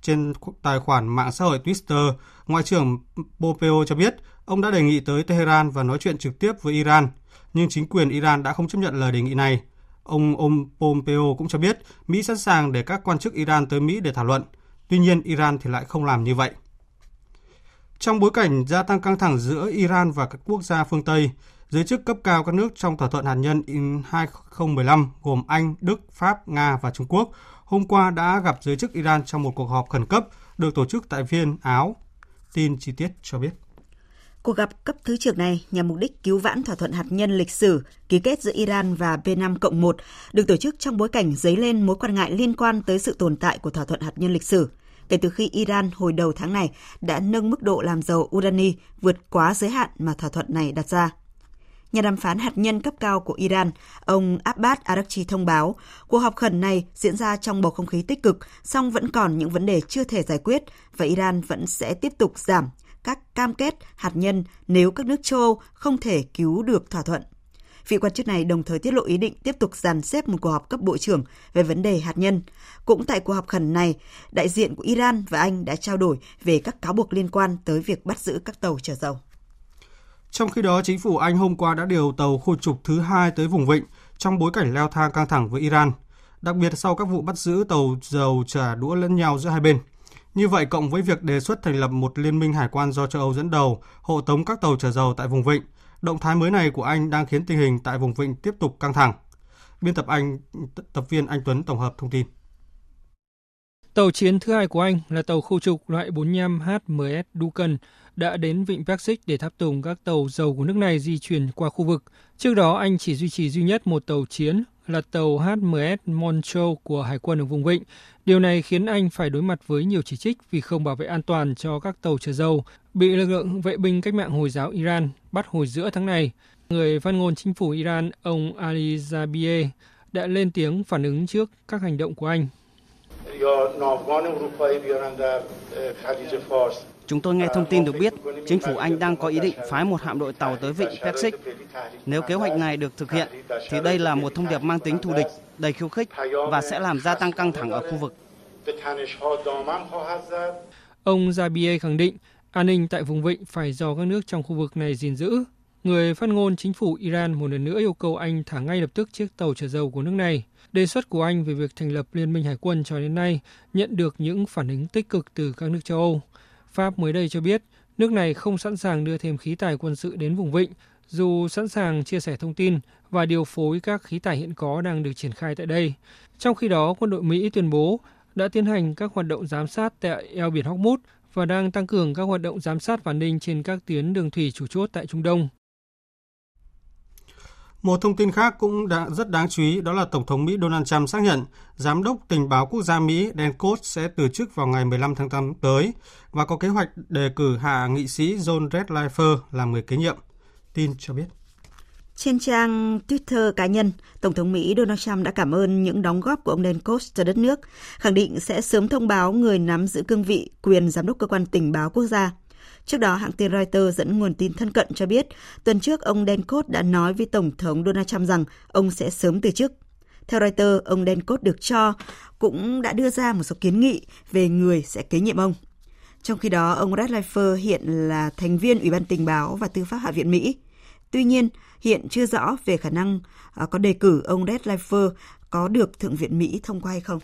Trên tài khoản mạng xã hội Twitter, Ngoại trưởng Pompeo cho biết ông đã đề nghị tới Tehran và nói chuyện trực tiếp với Iran, nhưng chính quyền Iran đã không chấp nhận lời đề nghị này. Ông ông Pompeo cũng cho biết Mỹ sẵn sàng để các quan chức Iran tới Mỹ để thảo luận. Tuy nhiên, Iran thì lại không làm như vậy. Trong bối cảnh gia tăng căng thẳng giữa Iran và các quốc gia phương Tây, giới chức cấp cao các nước trong thỏa thuận hạt nhân 2015 gồm Anh, Đức, Pháp, Nga và Trung Quốc hôm qua đã gặp giới chức Iran trong một cuộc họp khẩn cấp được tổ chức tại Viên, Áo. Tin chi tiết cho biết. Cuộc gặp cấp thứ trưởng này nhằm mục đích cứu vãn thỏa thuận hạt nhân lịch sử ký kết giữa Iran và P5 cộng 1 được tổ chức trong bối cảnh dấy lên mối quan ngại liên quan tới sự tồn tại của thỏa thuận hạt nhân lịch sử – kể từ khi Iran hồi đầu tháng này đã nâng mức độ làm dầu urani vượt quá giới hạn mà thỏa thuận này đặt ra. Nhà đàm phán hạt nhân cấp cao của Iran, ông Abbas Araghchi thông báo, cuộc họp khẩn này diễn ra trong bầu không khí tích cực, song vẫn còn những vấn đề chưa thể giải quyết và Iran vẫn sẽ tiếp tục giảm các cam kết hạt nhân nếu các nước châu Âu không thể cứu được thỏa thuận. Vị quan chức này đồng thời tiết lộ ý định tiếp tục dàn xếp một cuộc họp cấp bộ trưởng về vấn đề hạt nhân. Cũng tại cuộc họp khẩn này, đại diện của Iran và Anh đã trao đổi về các cáo buộc liên quan tới việc bắt giữ các tàu chở dầu. Trong khi đó, chính phủ Anh hôm qua đã điều tàu khu trục thứ hai tới vùng vịnh trong bối cảnh leo thang căng thẳng với Iran, đặc biệt sau các vụ bắt giữ tàu dầu trả đũa lẫn nhau giữa hai bên. Như vậy, cộng với việc đề xuất thành lập một liên minh hải quan do châu Âu dẫn đầu, hộ tống các tàu chở dầu tại vùng vịnh, Động thái mới này của Anh đang khiến tình hình tại vùng vịnh tiếp tục căng thẳng. Biên tập Anh, tập viên Anh Tuấn tổng hợp thông tin. Tàu chiến thứ hai của Anh là tàu khu trục loại 45 HMS Duncan đã đến vịnh Brexit để tháp tùng các tàu dầu của nước này di chuyển qua khu vực. Trước đó, Anh chỉ duy trì duy nhất một tàu chiến là tàu HMS Montreux của Hải quân ở vùng vịnh. Điều này khiến Anh phải đối mặt với nhiều chỉ trích vì không bảo vệ an toàn cho các tàu chở dầu, bị lực lượng vệ binh cách mạng Hồi giáo Iran bắt hồi giữa tháng này. Người phát ngôn chính phủ Iran, ông Ali Zabieh, đã lên tiếng phản ứng trước các hành động của Anh. Chúng tôi nghe thông tin được biết chính phủ Anh đang có ý định phái một hạm đội tàu tới vịnh Persic. Nếu kế hoạch này được thực hiện, thì đây là một thông điệp mang tính thù địch, đầy khiêu khích và sẽ làm gia tăng căng thẳng ở khu vực. Ông Zabieh khẳng định an ninh tại vùng vịnh phải do các nước trong khu vực này gìn giữ. Người phát ngôn chính phủ Iran một lần nữa yêu cầu Anh thả ngay lập tức chiếc tàu chở dầu của nước này. Đề xuất của Anh về việc thành lập Liên minh Hải quân cho đến nay nhận được những phản ứng tích cực từ các nước châu Âu. Pháp mới đây cho biết nước này không sẵn sàng đưa thêm khí tài quân sự đến vùng vịnh, dù sẵn sàng chia sẻ thông tin và điều phối các khí tài hiện có đang được triển khai tại đây. Trong khi đó, quân đội Mỹ tuyên bố đã tiến hành các hoạt động giám sát tại eo biển Hormuz và đang tăng cường các hoạt động giám sát và an ninh trên các tuyến đường thủy chủ chốt tại Trung Đông. Một thông tin khác cũng đã rất đáng chú ý đó là Tổng thống Mỹ Donald Trump xác nhận Giám đốc Tình báo Quốc gia Mỹ Dan Coats sẽ từ chức vào ngày 15 tháng 8 tới và có kế hoạch đề cử hạ nghị sĩ John Redlifer làm người kế nhiệm. Tin cho biết. Trên trang Twitter cá nhân, Tổng thống Mỹ Donald Trump đã cảm ơn những đóng góp của ông Dan Coats cho đất nước, khẳng định sẽ sớm thông báo người nắm giữ cương vị quyền giám đốc cơ quan tình báo quốc gia. Trước đó, hãng tin Reuters dẫn nguồn tin thân cận cho biết, tuần trước ông Denkot đã nói với Tổng thống Donald Trump rằng ông sẽ sớm từ chức. Theo Reuters, ông Denkot được cho cũng đã đưa ra một số kiến nghị về người sẽ kế nhiệm ông. Trong khi đó, ông Redlifer hiện là thành viên Ủy ban Tình báo và Tư pháp Hạ viện Mỹ. Tuy nhiên, hiện chưa rõ về khả năng à, có đề cử ông Redlifer có được Thượng viện Mỹ thông qua hay không.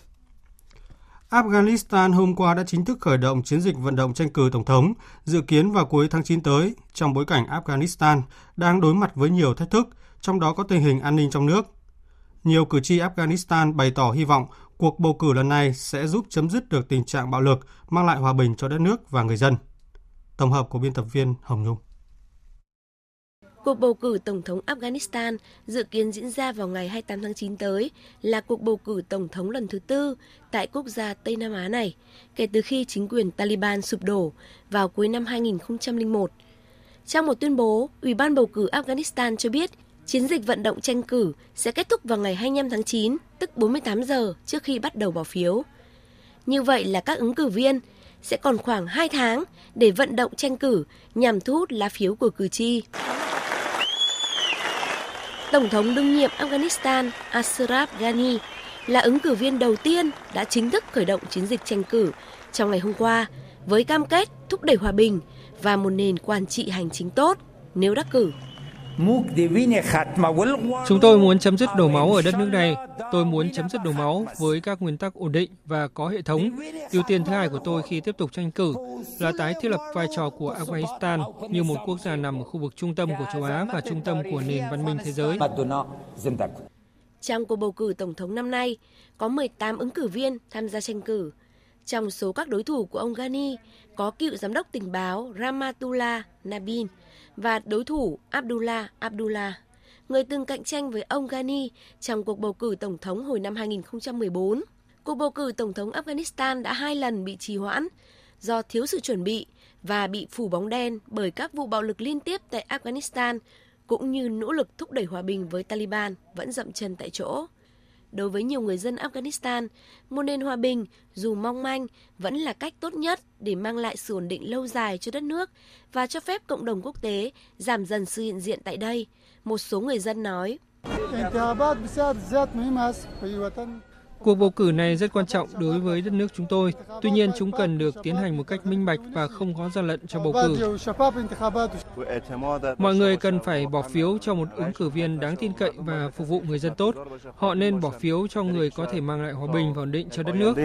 Afghanistan hôm qua đã chính thức khởi động chiến dịch vận động tranh cử tổng thống, dự kiến vào cuối tháng 9 tới, trong bối cảnh Afghanistan đang đối mặt với nhiều thách thức, trong đó có tình hình an ninh trong nước. Nhiều cử tri Afghanistan bày tỏ hy vọng cuộc bầu cử lần này sẽ giúp chấm dứt được tình trạng bạo lực, mang lại hòa bình cho đất nước và người dân. Tổng hợp của biên tập viên Hồng Nhung. Cuộc bầu cử Tổng thống Afghanistan dự kiến diễn ra vào ngày 28 tháng 9 tới là cuộc bầu cử Tổng thống lần thứ tư tại quốc gia Tây Nam Á này, kể từ khi chính quyền Taliban sụp đổ vào cuối năm 2001. Trong một tuyên bố, Ủy ban bầu cử Afghanistan cho biết chiến dịch vận động tranh cử sẽ kết thúc vào ngày 25 tháng 9, tức 48 giờ trước khi bắt đầu bỏ phiếu. Như vậy là các ứng cử viên sẽ còn khoảng 2 tháng để vận động tranh cử nhằm thu hút lá phiếu của cử tri. Tổng thống đương nhiệm Afghanistan, Ashraf Ghani là ứng cử viên đầu tiên đã chính thức khởi động chiến dịch tranh cử trong ngày hôm qua với cam kết thúc đẩy hòa bình và một nền quản trị hành chính tốt nếu đắc cử. Chúng tôi muốn chấm dứt đổ máu ở đất nước này. Tôi muốn chấm dứt đổ máu với các nguyên tắc ổn định và có hệ thống. Ưu tiên thứ hai của tôi khi tiếp tục tranh cử là tái thiết lập vai trò của Afghanistan như một quốc gia nằm ở khu vực trung tâm của châu Á và trung tâm của nền văn minh thế giới. Trong cuộc bầu cử tổng thống năm nay, có 18 ứng cử viên tham gia tranh cử. Trong số các đối thủ của ông Ghani có cựu giám đốc tình báo Ramatullah Nabin và đối thủ Abdullah Abdullah, người từng cạnh tranh với ông Ghani trong cuộc bầu cử tổng thống hồi năm 2014. Cuộc bầu cử tổng thống Afghanistan đã hai lần bị trì hoãn do thiếu sự chuẩn bị và bị phủ bóng đen bởi các vụ bạo lực liên tiếp tại Afghanistan cũng như nỗ lực thúc đẩy hòa bình với Taliban vẫn dậm chân tại chỗ. Đối với nhiều người dân Afghanistan, một nền hòa bình dù mong manh vẫn là cách tốt nhất để mang lại sự ổn định lâu dài cho đất nước và cho phép cộng đồng quốc tế giảm dần sự hiện diện tại đây, một số người dân nói. Cuộc bầu cử này rất quan trọng đối với đất nước chúng tôi. Tuy nhiên, chúng cần được tiến hành một cách minh bạch và không có gian lận cho bầu cử. Mọi người cần phải bỏ phiếu cho một ứng cử viên đáng tin cậy và phục vụ người dân tốt. Họ nên bỏ phiếu cho người có thể mang lại hòa bình và ổn định cho đất nước.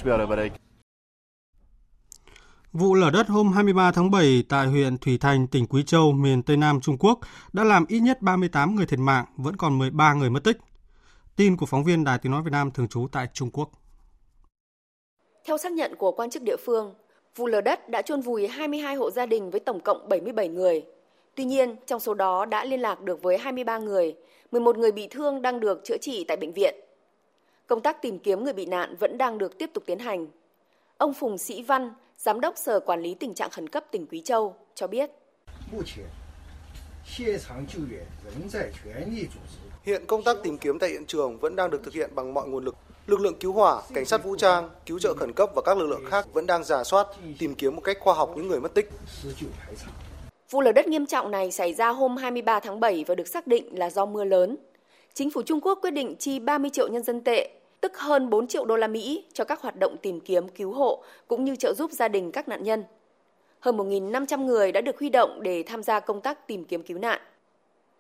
Vụ lở đất hôm 23 tháng 7 tại huyện Thủy Thành, tỉnh Quý Châu, miền Tây Nam Trung Quốc đã làm ít nhất 38 người thiệt mạng, vẫn còn 13 người mất tích. Tin của phóng viên Đài Tiếng Nói Việt Nam thường trú tại Trung Quốc. Theo xác nhận của quan chức địa phương, vụ lở đất đã chôn vùi 22 hộ gia đình với tổng cộng 77 người. Tuy nhiên, trong số đó đã liên lạc được với 23 người, 11 người bị thương đang được chữa trị tại bệnh viện. Công tác tìm kiếm người bị nạn vẫn đang được tiếp tục tiến hành. Ông Phùng Sĩ Văn, Giám đốc Sở Quản lý Tình trạng Khẩn cấp tỉnh Quý Châu, cho biết. Hiện công tác tìm kiếm tại hiện trường vẫn đang được thực hiện bằng mọi nguồn lực. Lực lượng cứu hỏa, cảnh sát vũ trang, cứu trợ khẩn cấp và các lực lượng khác vẫn đang giả soát, tìm kiếm một cách khoa học những người mất tích. Vụ lở đất nghiêm trọng này xảy ra hôm 23 tháng 7 và được xác định là do mưa lớn. Chính phủ Trung Quốc quyết định chi 30 triệu nhân dân tệ, tức hơn 4 triệu đô la Mỹ cho các hoạt động tìm kiếm cứu hộ cũng như trợ giúp gia đình các nạn nhân. Hơn 1.500 người đã được huy động để tham gia công tác tìm kiếm cứu nạn.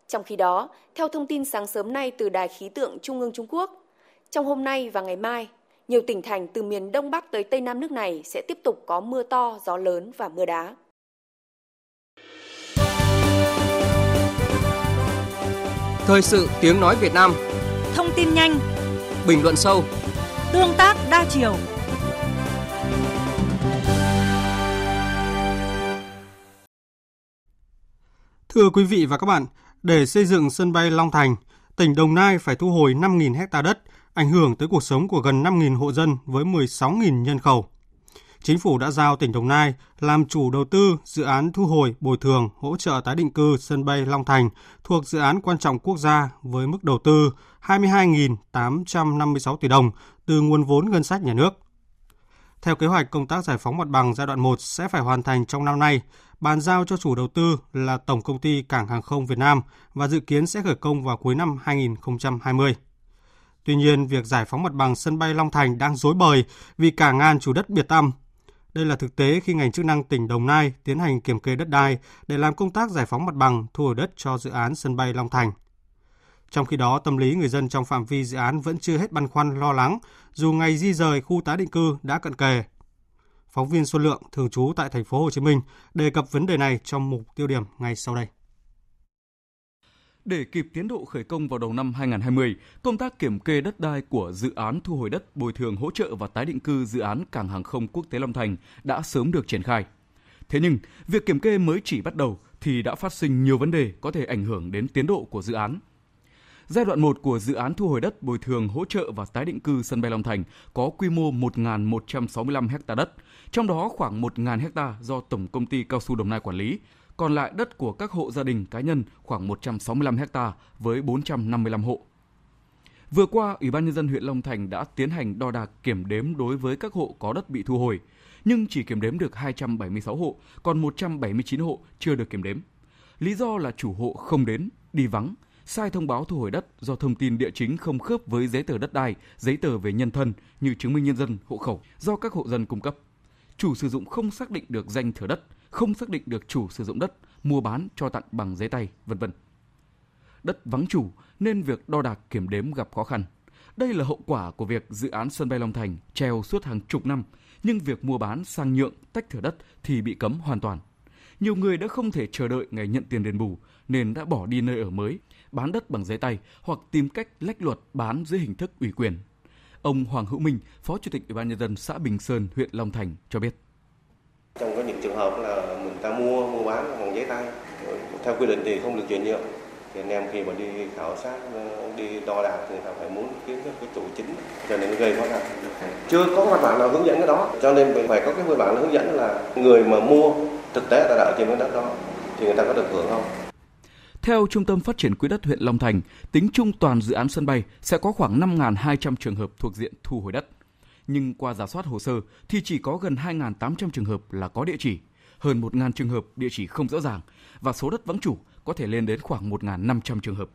Trong khi đó, theo thông tin sáng sớm nay từ Đài khí tượng Trung ương Trung Quốc, trong hôm nay và ngày mai, nhiều tỉnh thành từ miền Đông Bắc tới Tây Nam nước này sẽ tiếp tục có mưa to, gió lớn và mưa đá. Thời sự tiếng nói Việt Nam. Thông tin nhanh. Bình luận sâu. Tương tác đa chiều. Thưa quý vị và các bạn, để xây dựng sân bay Long Thành, tỉnh Đồng Nai phải thu hồi 5.000 hecta đất, ảnh hưởng tới cuộc sống của gần 5.000 hộ dân với 16.000 nhân khẩu. Chính phủ đã giao tỉnh Đồng Nai làm chủ đầu tư dự án thu hồi, bồi thường, hỗ trợ tái định cư sân bay Long Thành thuộc dự án quan trọng quốc gia với mức đầu tư 22.856 tỷ đồng từ nguồn vốn ngân sách nhà nước. Theo kế hoạch, công tác giải phóng mặt bằng giai đoạn 1 sẽ phải hoàn thành trong năm nay, bàn giao cho chủ đầu tư là Tổng công ty Cảng hàng không Việt Nam và dự kiến sẽ khởi công vào cuối năm 2020. Tuy nhiên, việc giải phóng mặt bằng sân bay Long Thành đang dối bời vì cả ngàn chủ đất biệt tâm. Đây là thực tế khi ngành chức năng tỉnh Đồng Nai tiến hành kiểm kê đất đai để làm công tác giải phóng mặt bằng thu hồi đất cho dự án sân bay Long Thành. Trong khi đó, tâm lý người dân trong phạm vi dự án vẫn chưa hết băn khoăn lo lắng, dù ngày di rời khu tái định cư đã cận kề. Phóng viên Xuân Lượng thường trú tại thành phố Hồ Chí Minh đề cập vấn đề này trong mục tiêu điểm ngay sau đây. Để kịp tiến độ khởi công vào đầu năm 2020, công tác kiểm kê đất đai của dự án thu hồi đất bồi thường hỗ trợ và tái định cư dự án cảng hàng không quốc tế Long Thành đã sớm được triển khai. Thế nhưng, việc kiểm kê mới chỉ bắt đầu thì đã phát sinh nhiều vấn đề có thể ảnh hưởng đến tiến độ của dự án. Giai đoạn 1 của dự án thu hồi đất bồi thường hỗ trợ và tái định cư sân bay Long Thành có quy mô 1.165 ha đất, trong đó khoảng 1.000 ha do Tổng công ty Cao su Đồng Nai quản lý, còn lại đất của các hộ gia đình cá nhân khoảng 165 ha với 455 hộ. Vừa qua, Ủy ban nhân dân huyện Long Thành đã tiến hành đo đạc kiểm đếm đối với các hộ có đất bị thu hồi, nhưng chỉ kiểm đếm được 276 hộ, còn 179 hộ chưa được kiểm đếm. Lý do là chủ hộ không đến, đi vắng, sai thông báo thu hồi đất do thông tin địa chính không khớp với giấy tờ đất đai, giấy tờ về nhân thân như chứng minh nhân dân, hộ khẩu do các hộ dân cung cấp. Chủ sử dụng không xác định được danh thửa đất, không xác định được chủ sử dụng đất, mua bán cho tặng bằng giấy tay, vân vân. Đất vắng chủ nên việc đo đạc kiểm đếm gặp khó khăn. Đây là hậu quả của việc dự án sân bay Long Thành treo suốt hàng chục năm, nhưng việc mua bán sang nhượng tách thửa đất thì bị cấm hoàn toàn. Nhiều người đã không thể chờ đợi ngày nhận tiền đền bù nên đã bỏ đi nơi ở mới, bán đất bằng giấy tay hoặc tìm cách lách luật bán dưới hình thức ủy quyền. Ông Hoàng Hữu Minh, Phó Chủ tịch Ủy ban nhân dân xã Bình Sơn, huyện Long Thành cho biết. Trong có những trường hợp là mình ta mua mua bán bằng giấy tay, theo quy định thì không được chuyển nhượng. Thì anh em khi mà đi khảo sát, đi đo đạc thì ta phải muốn kiếm cái chủ chính cho nên gây khó khăn. Chưa có văn bản nào hướng dẫn cái đó, cho nên phải có cái văn bản hướng dẫn là người mà mua thực tế ta đợi ở trên miếng đất đó thì người ta có được hưởng không? Theo Trung tâm Phát triển Quỹ đất huyện Long Thành, tính chung toàn dự án sân bay sẽ có khoảng 5.200 trường hợp thuộc diện thu hồi đất. Nhưng qua giả soát hồ sơ thì chỉ có gần 2.800 trường hợp là có địa chỉ, hơn 1.000 trường hợp địa chỉ không rõ ràng và số đất vắng chủ có thể lên đến khoảng 1.500 trường hợp.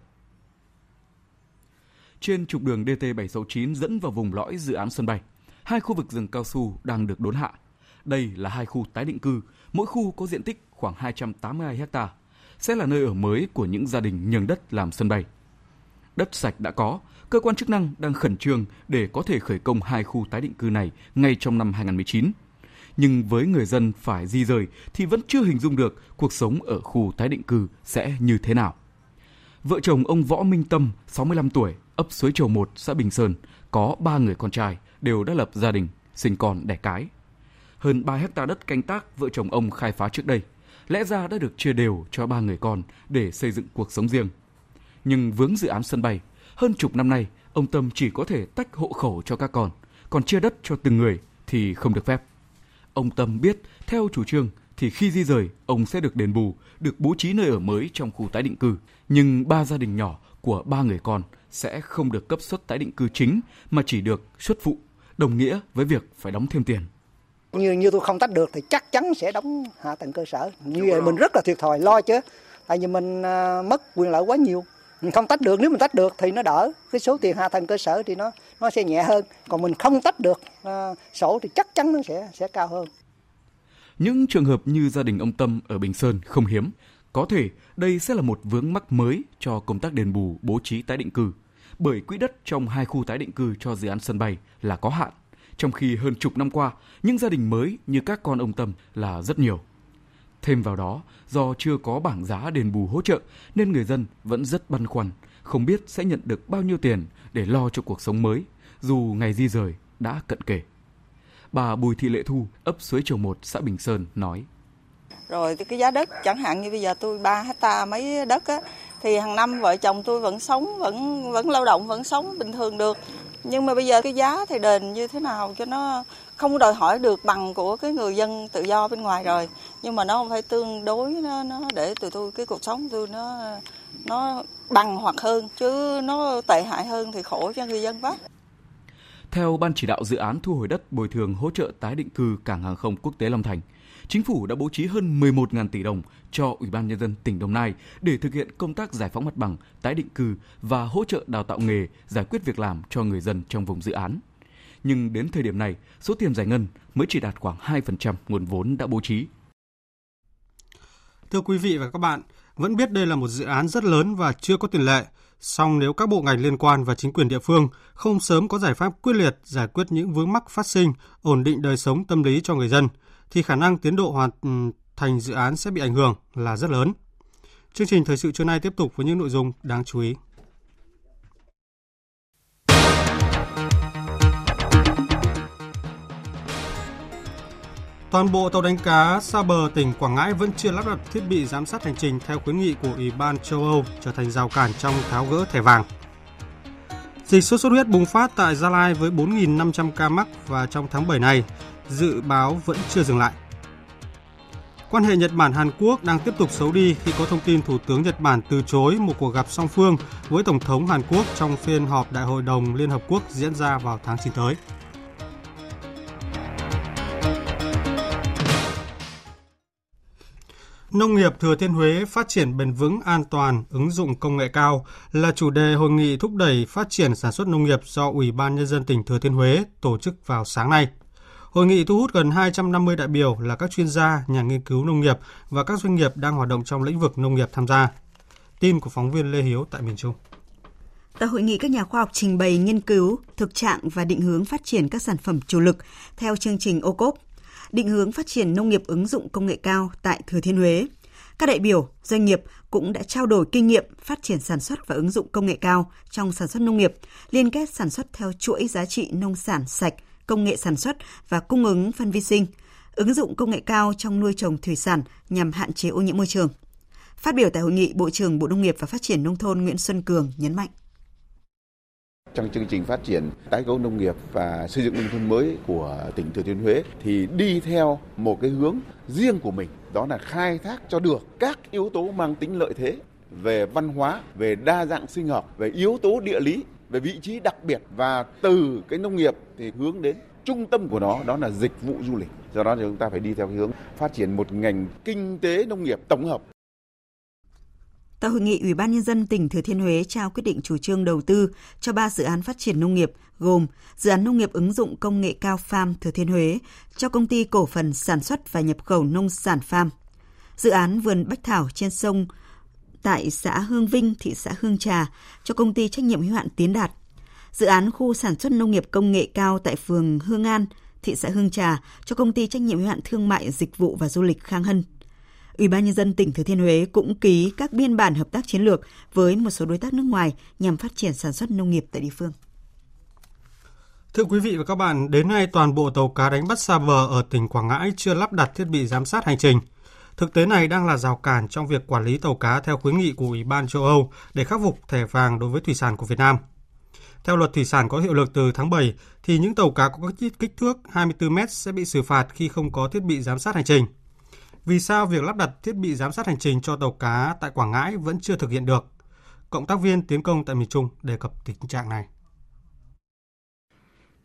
Trên trục đường DT769 dẫn vào vùng lõi dự án sân bay, hai khu vực rừng cao su đang được đốn hạ. Đây là hai khu tái định cư, mỗi khu có diện tích khoảng 282 ha sẽ là nơi ở mới của những gia đình nhường đất làm sân bay. Đất sạch đã có, cơ quan chức năng đang khẩn trương để có thể khởi công hai khu tái định cư này ngay trong năm 2019. Nhưng với người dân phải di rời thì vẫn chưa hình dung được cuộc sống ở khu tái định cư sẽ như thế nào. Vợ chồng ông Võ Minh Tâm, 65 tuổi, ấp Suối Chầu 1, xã Bình Sơn, có ba người con trai, đều đã lập gia đình, sinh con đẻ cái. Hơn 3 hecta đất canh tác vợ chồng ông khai phá trước đây, lẽ ra đã được chia đều cho ba người con để xây dựng cuộc sống riêng. Nhưng vướng dự án sân bay, hơn chục năm nay, ông Tâm chỉ có thể tách hộ khẩu cho các con, còn chia đất cho từng người thì không được phép. Ông Tâm biết, theo chủ trương thì khi di rời, ông sẽ được đền bù, được bố trí nơi ở mới trong khu tái định cư. Nhưng ba gia đình nhỏ của ba người con sẽ không được cấp suất tái định cư chính mà chỉ được suất phụ, đồng nghĩa với việc phải đóng thêm tiền. Như như tôi không tách được thì chắc chắn sẽ đóng hạ tầng cơ sở. Như vậy mình rất là thiệt thòi lo chứ. Tại vì mình uh, mất quyền lợi quá nhiều. Mình không tách được, nếu mình tách được thì nó đỡ. Cái số tiền hạ tầng cơ sở thì nó nó sẽ nhẹ hơn. Còn mình không tách được uh, sổ thì chắc chắn nó sẽ sẽ cao hơn. Những trường hợp như gia đình ông Tâm ở Bình Sơn không hiếm. Có thể đây sẽ là một vướng mắc mới cho công tác đền bù bố trí tái định cư. Bởi quỹ đất trong hai khu tái định cư cho dự án sân bay là có hạn trong khi hơn chục năm qua, những gia đình mới như các con ông Tâm là rất nhiều. Thêm vào đó, do chưa có bảng giá đền bù hỗ trợ nên người dân vẫn rất băn khoăn, không biết sẽ nhận được bao nhiêu tiền để lo cho cuộc sống mới, dù ngày di rời đã cận kề. Bà Bùi Thị Lệ Thu, ấp Suối Chầu 1, xã Bình Sơn nói. rồi cái giá đất chẳng hạn như bây giờ tôi 3 hecta mấy đất á thì hàng năm vợ chồng tôi vẫn sống vẫn vẫn lao động vẫn sống bình thường được nhưng mà bây giờ cái giá thì đền như thế nào cho nó không đòi hỏi được bằng của cái người dân tự do bên ngoài rồi. Nhưng mà nó không phải tương đối nó, nó để tụi tôi cái cuộc sống tôi nó nó bằng hoặc hơn chứ nó tệ hại hơn thì khổ cho người dân quá. Theo Ban chỉ đạo dự án thu hồi đất bồi thường hỗ trợ tái định cư cảng hàng không quốc tế Long Thành, Chính phủ đã bố trí hơn 11.000 tỷ đồng cho Ủy ban Nhân dân tỉnh Đồng Nai để thực hiện công tác giải phóng mặt bằng, tái định cư và hỗ trợ đào tạo nghề, giải quyết việc làm cho người dân trong vùng dự án. Nhưng đến thời điểm này, số tiền giải ngân mới chỉ đạt khoảng 2% nguồn vốn đã bố trí. Thưa quý vị và các bạn, vẫn biết đây là một dự án rất lớn và chưa có tiền lệ. Song nếu các bộ ngành liên quan và chính quyền địa phương không sớm có giải pháp quyết liệt giải quyết những vướng mắc phát sinh, ổn định đời sống tâm lý cho người dân, thì khả năng tiến độ hoàn thành dự án sẽ bị ảnh hưởng là rất lớn. Chương trình thời sự trưa nay tiếp tục với những nội dung đáng chú ý. Toàn bộ tàu đánh cá xa bờ tỉnh Quảng Ngãi vẫn chưa lắp đặt thiết bị giám sát hành trình theo khuyến nghị của Ủy ban châu Âu trở thành rào cản trong tháo gỡ thẻ vàng. Dịch sốt xuất huyết bùng phát tại Gia Lai với 4.500 ca mắc và trong tháng 7 này, dự báo vẫn chưa dừng lại. Quan hệ Nhật Bản-Hàn Quốc đang tiếp tục xấu đi khi có thông tin Thủ tướng Nhật Bản từ chối một cuộc gặp song phương với Tổng thống Hàn Quốc trong phiên họp Đại hội đồng Liên Hợp Quốc diễn ra vào tháng 9 tới. Nông nghiệp Thừa Thiên Huế phát triển bền vững, an toàn, ứng dụng công nghệ cao là chủ đề hội nghị thúc đẩy phát triển sản xuất nông nghiệp do Ủy ban Nhân dân tỉnh Thừa Thiên Huế tổ chức vào sáng nay. Hội nghị thu hút gần 250 đại biểu là các chuyên gia, nhà nghiên cứu nông nghiệp và các doanh nghiệp đang hoạt động trong lĩnh vực nông nghiệp tham gia. Tin của phóng viên Lê Hiếu tại miền Trung. Tại hội nghị các nhà khoa học trình bày nghiên cứu, thực trạng và định hướng phát triển các sản phẩm chủ lực theo chương trình ô cốp định hướng phát triển nông nghiệp ứng dụng công nghệ cao tại Thừa Thiên Huế. Các đại biểu, doanh nghiệp cũng đã trao đổi kinh nghiệm phát triển sản xuất và ứng dụng công nghệ cao trong sản xuất nông nghiệp, liên kết sản xuất theo chuỗi giá trị nông sản sạch, công nghệ sản xuất và cung ứng phân vi sinh, ứng dụng công nghệ cao trong nuôi trồng thủy sản nhằm hạn chế ô nhiễm môi trường. Phát biểu tại hội nghị, Bộ trưởng Bộ Nông nghiệp và Phát triển Nông thôn Nguyễn Xuân Cường nhấn mạnh. Trong chương trình phát triển tái cấu nông nghiệp và xây dựng nông thôn mới của tỉnh Thừa Thiên Huế thì đi theo một cái hướng riêng của mình, đó là khai thác cho được các yếu tố mang tính lợi thế về văn hóa, về đa dạng sinh học, về yếu tố địa lý, về vị trí đặc biệt và từ cái nông nghiệp thì hướng đến trung tâm của nó đó là dịch vụ du lịch. Do đó thì chúng ta phải đi theo cái hướng phát triển một ngành kinh tế nông nghiệp tổng hợp Tại hội nghị, Ủy ban Nhân dân tỉnh Thừa Thiên Huế trao quyết định chủ trương đầu tư cho 3 dự án phát triển nông nghiệp gồm dự án nông nghiệp ứng dụng công nghệ cao Farm Thừa Thiên Huế cho công ty cổ phần sản xuất và nhập khẩu nông sản Farm, dự án vườn bách thảo trên sông tại xã Hương Vinh, thị xã Hương Trà cho công ty trách nhiệm hữu hạn Tiến Đạt, dự án khu sản xuất nông nghiệp công nghệ cao tại phường Hương An, thị xã Hương Trà cho công ty trách nhiệm hữu hạn thương mại dịch vụ và du lịch Khang Hân. Ủy ban nhân dân tỉnh Thừa Thiên Huế cũng ký các biên bản hợp tác chiến lược với một số đối tác nước ngoài nhằm phát triển sản xuất nông nghiệp tại địa phương. Thưa quý vị và các bạn, đến nay toàn bộ tàu cá đánh bắt xa bờ ở tỉnh Quảng Ngãi chưa lắp đặt thiết bị giám sát hành trình. Thực tế này đang là rào cản trong việc quản lý tàu cá theo khuyến nghị của Ủy ban châu Âu để khắc phục thẻ vàng đối với thủy sản của Việt Nam. Theo luật thủy sản có hiệu lực từ tháng 7, thì những tàu cá có kích thước 24 m sẽ bị xử phạt khi không có thiết bị giám sát hành trình. Vì sao việc lắp đặt thiết bị giám sát hành trình cho tàu cá tại Quảng Ngãi vẫn chưa thực hiện được? Cộng tác viên tiến công tại miền Trung đề cập tình trạng này.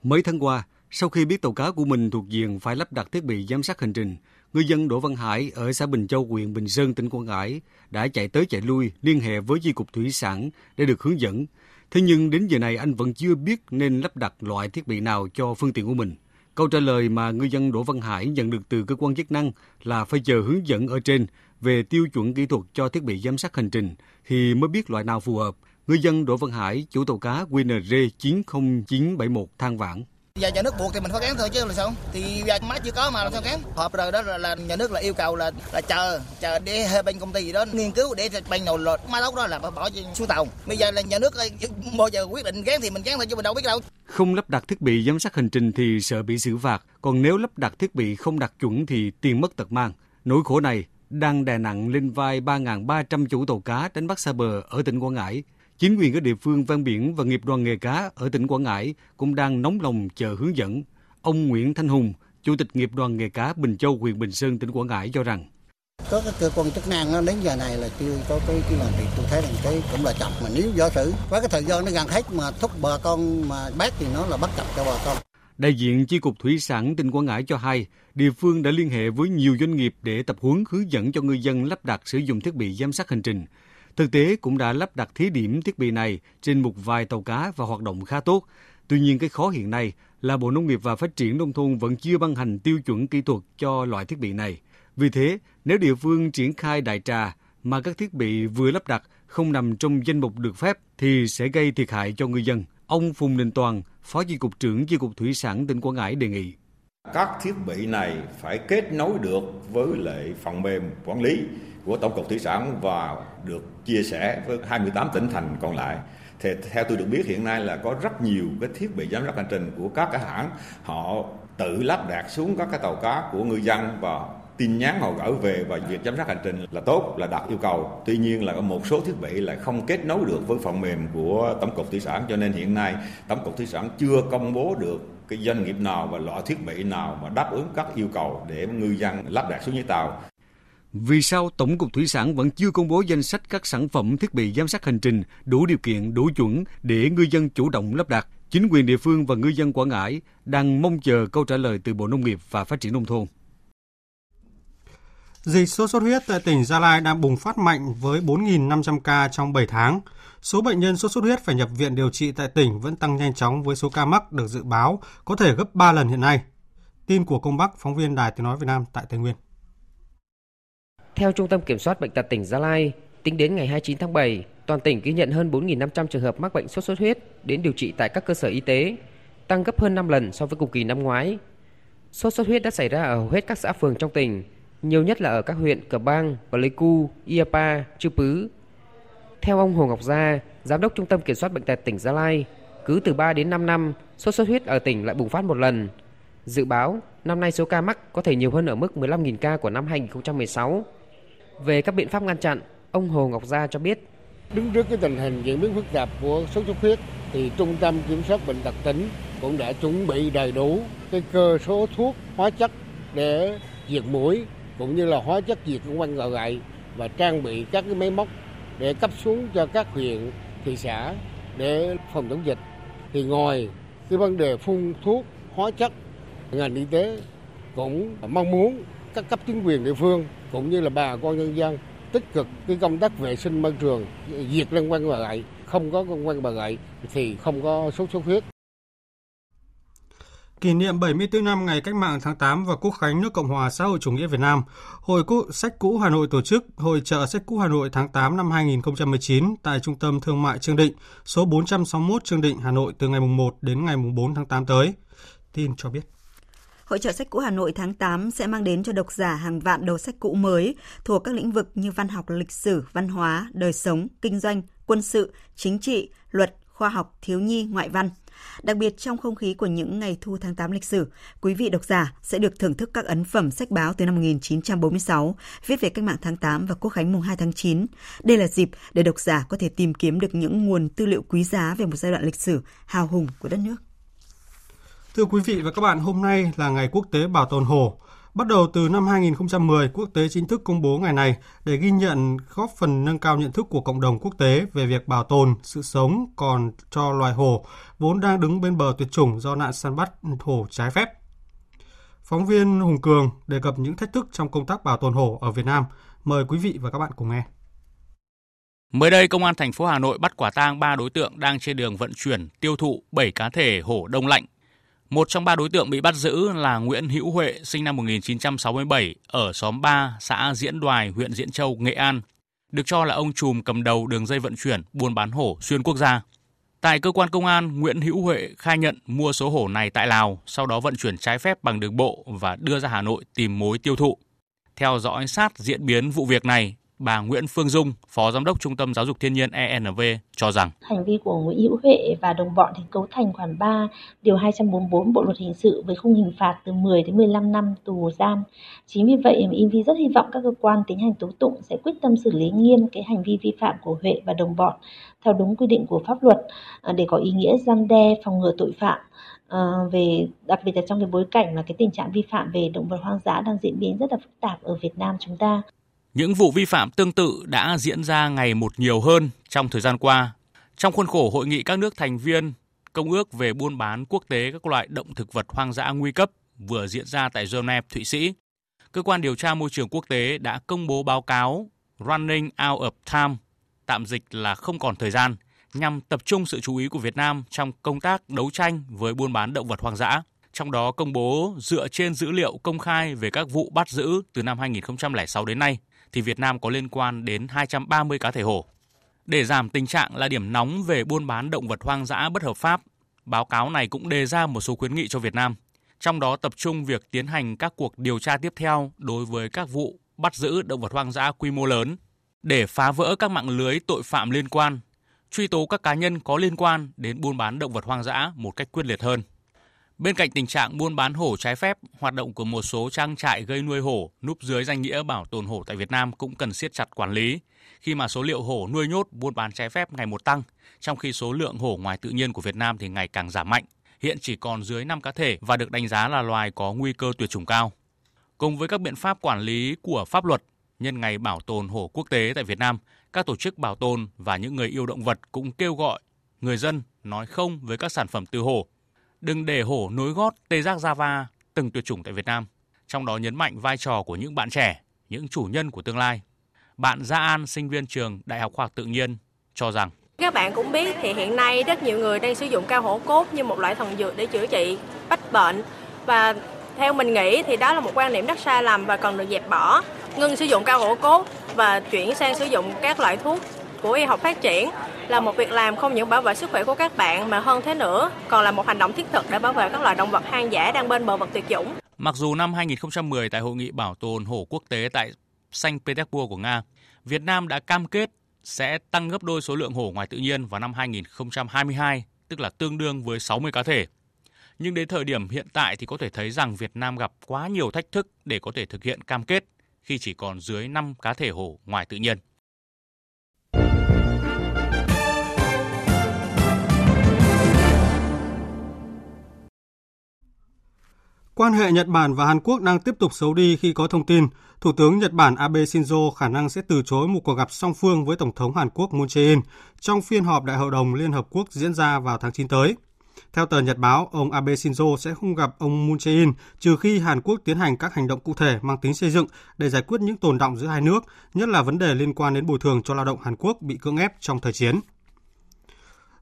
Mấy tháng qua, sau khi biết tàu cá của mình thuộc diện phải lắp đặt thiết bị giám sát hành trình, ngư dân Đỗ Văn Hải ở xã Bình Châu, huyện Bình Sơn, tỉnh Quảng Ngãi đã chạy tới chạy lui liên hệ với chi cục thủy sản để được hướng dẫn. Thế nhưng đến giờ này anh vẫn chưa biết nên lắp đặt loại thiết bị nào cho phương tiện của mình. Câu trả lời mà ngư dân Đỗ Văn Hải nhận được từ cơ quan chức năng là phải chờ hướng dẫn ở trên về tiêu chuẩn kỹ thuật cho thiết bị giám sát hành trình thì mới biết loại nào phù hợp. Ngư dân Đỗ Văn Hải, chủ tàu cá QNR 90971 than vãn. Giờ nhà nước buộc thì mình phải gán thôi chứ là sao? Thì giờ máy chưa có mà làm sao gán? Họp rồi đó là, là nhà nước là yêu cầu là là chờ chờ để bên công ty gì đó nghiên cứu để bên nào lột máy lóc đó là bỏ xuống tàu. Bây giờ là nhà nước ờ, bao giờ quyết định gán thì mình gán thôi chứ mình đâu biết đâu. Không lắp đặt thiết bị giám sát hành trình thì sợ bị xử phạt, còn nếu lắp đặt thiết bị không đạt chuẩn thì tiền mất tật mang. Nỗi khổ này đang đè nặng lên vai 3.300 chủ tàu cá đánh bắt xa bờ ở tỉnh Quảng Ngãi. Chính quyền các địa phương ven biển và nghiệp đoàn nghề cá ở tỉnh Quảng Ngãi cũng đang nóng lòng chờ hướng dẫn. Ông Nguyễn Thanh Hùng, Chủ tịch nghiệp đoàn nghề cá Bình Châu, huyện Bình Sơn, tỉnh Quảng Ngãi cho rằng có cái cơ quan chức năng nó đến giờ này là chưa có cái cái làm việc tôi thấy rằng cái cũng là chậm mà nếu giả sử với cái thời gian nó gần hết mà thúc bà con mà bác thì nó là bắt chậm cho bà con Đại diện Chi cục Thủy sản tỉnh Quảng Ngãi cho hay, địa phương đã liên hệ với nhiều doanh nghiệp để tập huấn hướng dẫn cho ngư dân lắp đặt sử dụng thiết bị giám sát hành trình. Thực tế cũng đã lắp đặt thí điểm thiết bị này trên một vài tàu cá và hoạt động khá tốt. Tuy nhiên cái khó hiện nay là Bộ Nông nghiệp và Phát triển Nông thôn vẫn chưa ban hành tiêu chuẩn kỹ thuật cho loại thiết bị này. Vì thế, nếu địa phương triển khai đại trà mà các thiết bị vừa lắp đặt không nằm trong danh mục được phép thì sẽ gây thiệt hại cho ngư dân. Ông Phùng Đình Toàn, Phó Chi cục trưởng Chi cục Thủy sản tỉnh Quảng Ngãi đề nghị. Các thiết bị này phải kết nối được với lại phần mềm quản lý của Tổng cục Thủy sản và được chia sẻ với 28 tỉnh thành còn lại. Thì theo tôi được biết, hiện nay là có rất nhiều cái thiết bị giám sát hành trình của các cái hãng. Họ tự lắp đặt xuống các cái tàu cá của ngư dân và tin nhắn họ gửi về và việc giám sát hành trình là tốt, là đạt yêu cầu. Tuy nhiên là có một số thiết bị lại không kết nối được với phần mềm của tổng cục thủy sản, cho nên hiện nay tổng cục thủy sản chưa công bố được cái doanh nghiệp nào và loại thiết bị nào mà đáp ứng các yêu cầu để ngư dân lắp đặt xuống dưới tàu. Vì sao Tổng cục Thủy sản vẫn chưa công bố danh sách các sản phẩm thiết bị giám sát hành trình đủ điều kiện, đủ chuẩn để ngư dân chủ động lắp đặt? Chính quyền địa phương và ngư dân Quảng Ngãi đang mong chờ câu trả lời từ Bộ Nông nghiệp và Phát triển Nông thôn. Dịch sốt xuất huyết tại tỉnh Gia Lai đang bùng phát mạnh với 4.500 ca trong 7 tháng. Số bệnh nhân sốt xuất huyết phải nhập viện điều trị tại tỉnh vẫn tăng nhanh chóng với số ca mắc được dự báo có thể gấp 3 lần hiện nay. Tin của Công Bắc, phóng viên Đài Tiếng Nói Việt Nam tại Tây Nguyên. Theo Trung tâm Kiểm soát Bệnh tật tỉnh Gia Lai, tính đến ngày 29 tháng 7, toàn tỉnh ghi nhận hơn 4.500 trường hợp mắc bệnh sốt xuất huyết đến điều trị tại các cơ sở y tế, tăng gấp hơn 5 lần so với cùng kỳ năm ngoái. Sốt xuất huyết đã xảy ra ở hầu hết các xã phường trong tỉnh, nhiều nhất là ở các huyện Cờ Bang, Pleiku, Iapa, Chư Pứ. Theo ông Hồ Ngọc Gia, Giám đốc Trung tâm Kiểm soát Bệnh tật tỉnh Gia Lai, cứ từ 3 đến 5 năm, sốt xuất huyết ở tỉnh lại bùng phát một lần. Dự báo, năm nay số ca mắc có thể nhiều hơn ở mức 15.000 ca của năm 2016. Về các biện pháp ngăn chặn, ông Hồ Ngọc Gia cho biết. Đứng trước cái tình hình diễn biến phức tạp của sốt xuất huyết thì Trung tâm Kiểm soát Bệnh tật tỉnh cũng đã chuẩn bị đầy đủ cái cơ số thuốc hóa chất để diệt mũi cũng như là hóa chất diệt con quanh gậy và trang bị các cái máy móc để cấp xuống cho các huyện, thị xã để phòng chống dịch. Thì ngoài cái vấn đề phun thuốc hóa chất, ngành y tế cũng mong muốn các cấp chính quyền địa phương cũng như là bà con nhân dân tích cực cái công tác vệ sinh môi trường, diệt lăng quăng bà gậy, không có con quăng bà gậy thì không có sốt xuất huyết. Kỷ niệm 74 năm ngày cách mạng tháng 8 và Quốc khánh nước Cộng hòa xã hội chủ nghĩa Việt Nam, Hội Cũ Sách Cũ Hà Nội tổ chức Hội trợ Sách Cũ Hà Nội tháng 8 năm 2019 tại Trung tâm Thương mại Trương Định, số 461 Trương Định, Hà Nội từ ngày 1 đến ngày 4 tháng 8 tới. Tin cho biết. Hội trợ sách cũ Hà Nội tháng 8 sẽ mang đến cho độc giả hàng vạn đầu sách cũ mới thuộc các lĩnh vực như văn học, lịch sử, văn hóa, đời sống, kinh doanh, quân sự, chính trị, luật, khoa học, thiếu nhi, ngoại văn. Đặc biệt trong không khí của những ngày thu tháng 8 lịch sử, quý vị độc giả sẽ được thưởng thức các ấn phẩm sách báo từ năm 1946 viết về cách mạng tháng 8 và quốc khánh mùng 2 tháng 9. Đây là dịp để độc giả có thể tìm kiếm được những nguồn tư liệu quý giá về một giai đoạn lịch sử hào hùng của đất nước. Thưa quý vị và các bạn, hôm nay là ngày quốc tế bảo tồn hồ Bắt đầu từ năm 2010, quốc tế chính thức công bố ngày này để ghi nhận góp phần nâng cao nhận thức của cộng đồng quốc tế về việc bảo tồn sự sống còn cho loài hồ vốn đang đứng bên bờ tuyệt chủng do nạn săn bắt hồ trái phép. Phóng viên Hùng Cường đề cập những thách thức trong công tác bảo tồn hồ ở Việt Nam. Mời quý vị và các bạn cùng nghe. Mới đây, Công an thành phố Hà Nội bắt quả tang 3 đối tượng đang trên đường vận chuyển tiêu thụ 7 cá thể hổ đông lạnh một trong ba đối tượng bị bắt giữ là Nguyễn Hữu Huệ, sinh năm 1967, ở xóm 3, xã Diễn Đoài, huyện Diễn Châu, Nghệ An. Được cho là ông trùm cầm đầu đường dây vận chuyển buôn bán hổ xuyên quốc gia. Tại cơ quan công an, Nguyễn Hữu Huệ khai nhận mua số hổ này tại Lào, sau đó vận chuyển trái phép bằng đường bộ và đưa ra Hà Nội tìm mối tiêu thụ. Theo dõi sát diễn biến vụ việc này, Bà Nguyễn Phương Dung, Phó Giám đốc Trung tâm Giáo dục Thiên nhiên ENV cho rằng hành vi của Nguyễn Hữu Huệ và đồng bọn thì cấu thành khoản 3 điều 244 Bộ luật hình sự với khung hình phạt từ 10 đến 15 năm tù giam. Chính vì vậy mà ENV rất hy vọng các cơ quan tiến hành tố tụng sẽ quyết tâm xử lý nghiêm cái hành vi vi phạm của Huệ và đồng bọn theo đúng quy định của pháp luật ờ, để có ý nghĩa gian đe phòng ngừa tội phạm à, về đặc biệt là trong cái bối cảnh mà cái tình trạng vi phạm về động vật hoang dã đang diễn biến rất là phức tạp ở Việt Nam chúng ta. Những vụ vi phạm tương tự đã diễn ra ngày một nhiều hơn trong thời gian qua. Trong khuôn khổ hội nghị các nước thành viên Công ước về buôn bán quốc tế các loại động thực vật hoang dã nguy cấp vừa diễn ra tại Geneva, Thụy Sĩ, cơ quan điều tra môi trường quốc tế đã công bố báo cáo Running Out of Time, tạm dịch là không còn thời gian, nhằm tập trung sự chú ý của Việt Nam trong công tác đấu tranh với buôn bán động vật hoang dã. Trong đó công bố dựa trên dữ liệu công khai về các vụ bắt giữ từ năm 2006 đến nay, thì Việt Nam có liên quan đến 230 cá thể hổ. Để giảm tình trạng là điểm nóng về buôn bán động vật hoang dã bất hợp pháp, báo cáo này cũng đề ra một số khuyến nghị cho Việt Nam, trong đó tập trung việc tiến hành các cuộc điều tra tiếp theo đối với các vụ bắt giữ động vật hoang dã quy mô lớn để phá vỡ các mạng lưới tội phạm liên quan, truy tố các cá nhân có liên quan đến buôn bán động vật hoang dã một cách quyết liệt hơn. Bên cạnh tình trạng buôn bán hổ trái phép, hoạt động của một số trang trại gây nuôi hổ núp dưới danh nghĩa bảo tồn hổ tại Việt Nam cũng cần siết chặt quản lý, khi mà số liệu hổ nuôi nhốt buôn bán trái phép ngày một tăng, trong khi số lượng hổ ngoài tự nhiên của Việt Nam thì ngày càng giảm mạnh, hiện chỉ còn dưới 5 cá thể và được đánh giá là loài có nguy cơ tuyệt chủng cao. Cùng với các biện pháp quản lý của pháp luật, nhân ngày bảo tồn hổ quốc tế tại Việt Nam, các tổ chức bảo tồn và những người yêu động vật cũng kêu gọi người dân nói không với các sản phẩm từ hổ đừng để hổ nối gót tê giác Java từng tuyệt chủng tại Việt Nam, trong đó nhấn mạnh vai trò của những bạn trẻ, những chủ nhân của tương lai. Bạn Gia An, sinh viên trường Đại học Khoa học Tự nhiên, cho rằng các bạn cũng biết thì hiện nay rất nhiều người đang sử dụng cao hổ cốt như một loại thần dược để chữa trị bách bệnh và theo mình nghĩ thì đó là một quan niệm rất sai lầm và cần được dẹp bỏ. Ngừng sử dụng cao hổ cốt và chuyển sang sử dụng các loại thuốc của y học phát triển là một việc làm không những bảo vệ sức khỏe của các bạn mà hơn thế nữa còn là một hành động thiết thực để bảo vệ các loài động vật hoang dã đang bên bờ vật tuyệt chủng. Mặc dù năm 2010 tại hội nghị bảo tồn hổ quốc tế tại Saint Petersburg của Nga, Việt Nam đã cam kết sẽ tăng gấp đôi số lượng hổ ngoài tự nhiên vào năm 2022, tức là tương đương với 60 cá thể. Nhưng đến thời điểm hiện tại thì có thể thấy rằng Việt Nam gặp quá nhiều thách thức để có thể thực hiện cam kết khi chỉ còn dưới 5 cá thể hổ ngoài tự nhiên. Quan hệ Nhật Bản và Hàn Quốc đang tiếp tục xấu đi khi có thông tin Thủ tướng Nhật Bản Abe Shinzo khả năng sẽ từ chối một cuộc gặp song phương với Tổng thống Hàn Quốc Moon Jae-in trong phiên họp Đại hội đồng Liên Hợp Quốc diễn ra vào tháng 9 tới. Theo tờ Nhật báo, ông Abe Shinzo sẽ không gặp ông Moon Jae-in trừ khi Hàn Quốc tiến hành các hành động cụ thể mang tính xây dựng để giải quyết những tồn động giữa hai nước, nhất là vấn đề liên quan đến bồi thường cho lao động Hàn Quốc bị cưỡng ép trong thời chiến.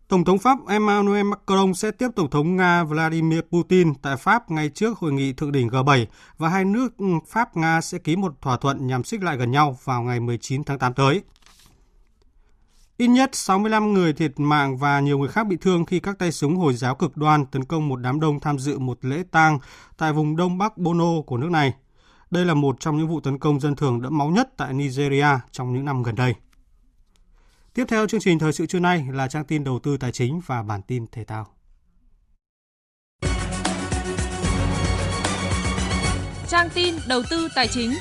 Tổng thống Pháp Emmanuel Macron sẽ tiếp Tổng thống Nga Vladimir Putin tại Pháp ngay trước hội nghị thượng đỉnh G7 và hai nước Pháp-Nga sẽ ký một thỏa thuận nhằm xích lại gần nhau vào ngày 19 tháng 8 tới. Ít nhất 65 người thiệt mạng và nhiều người khác bị thương khi các tay súng Hồi giáo cực đoan tấn công một đám đông tham dự một lễ tang tại vùng đông bắc Bono của nước này. Đây là một trong những vụ tấn công dân thường đẫm máu nhất tại Nigeria trong những năm gần đây. Tiếp theo chương trình thời sự trưa nay là trang tin đầu tư tài chính và bản tin thể thao. Trang tin đầu tư tài chính.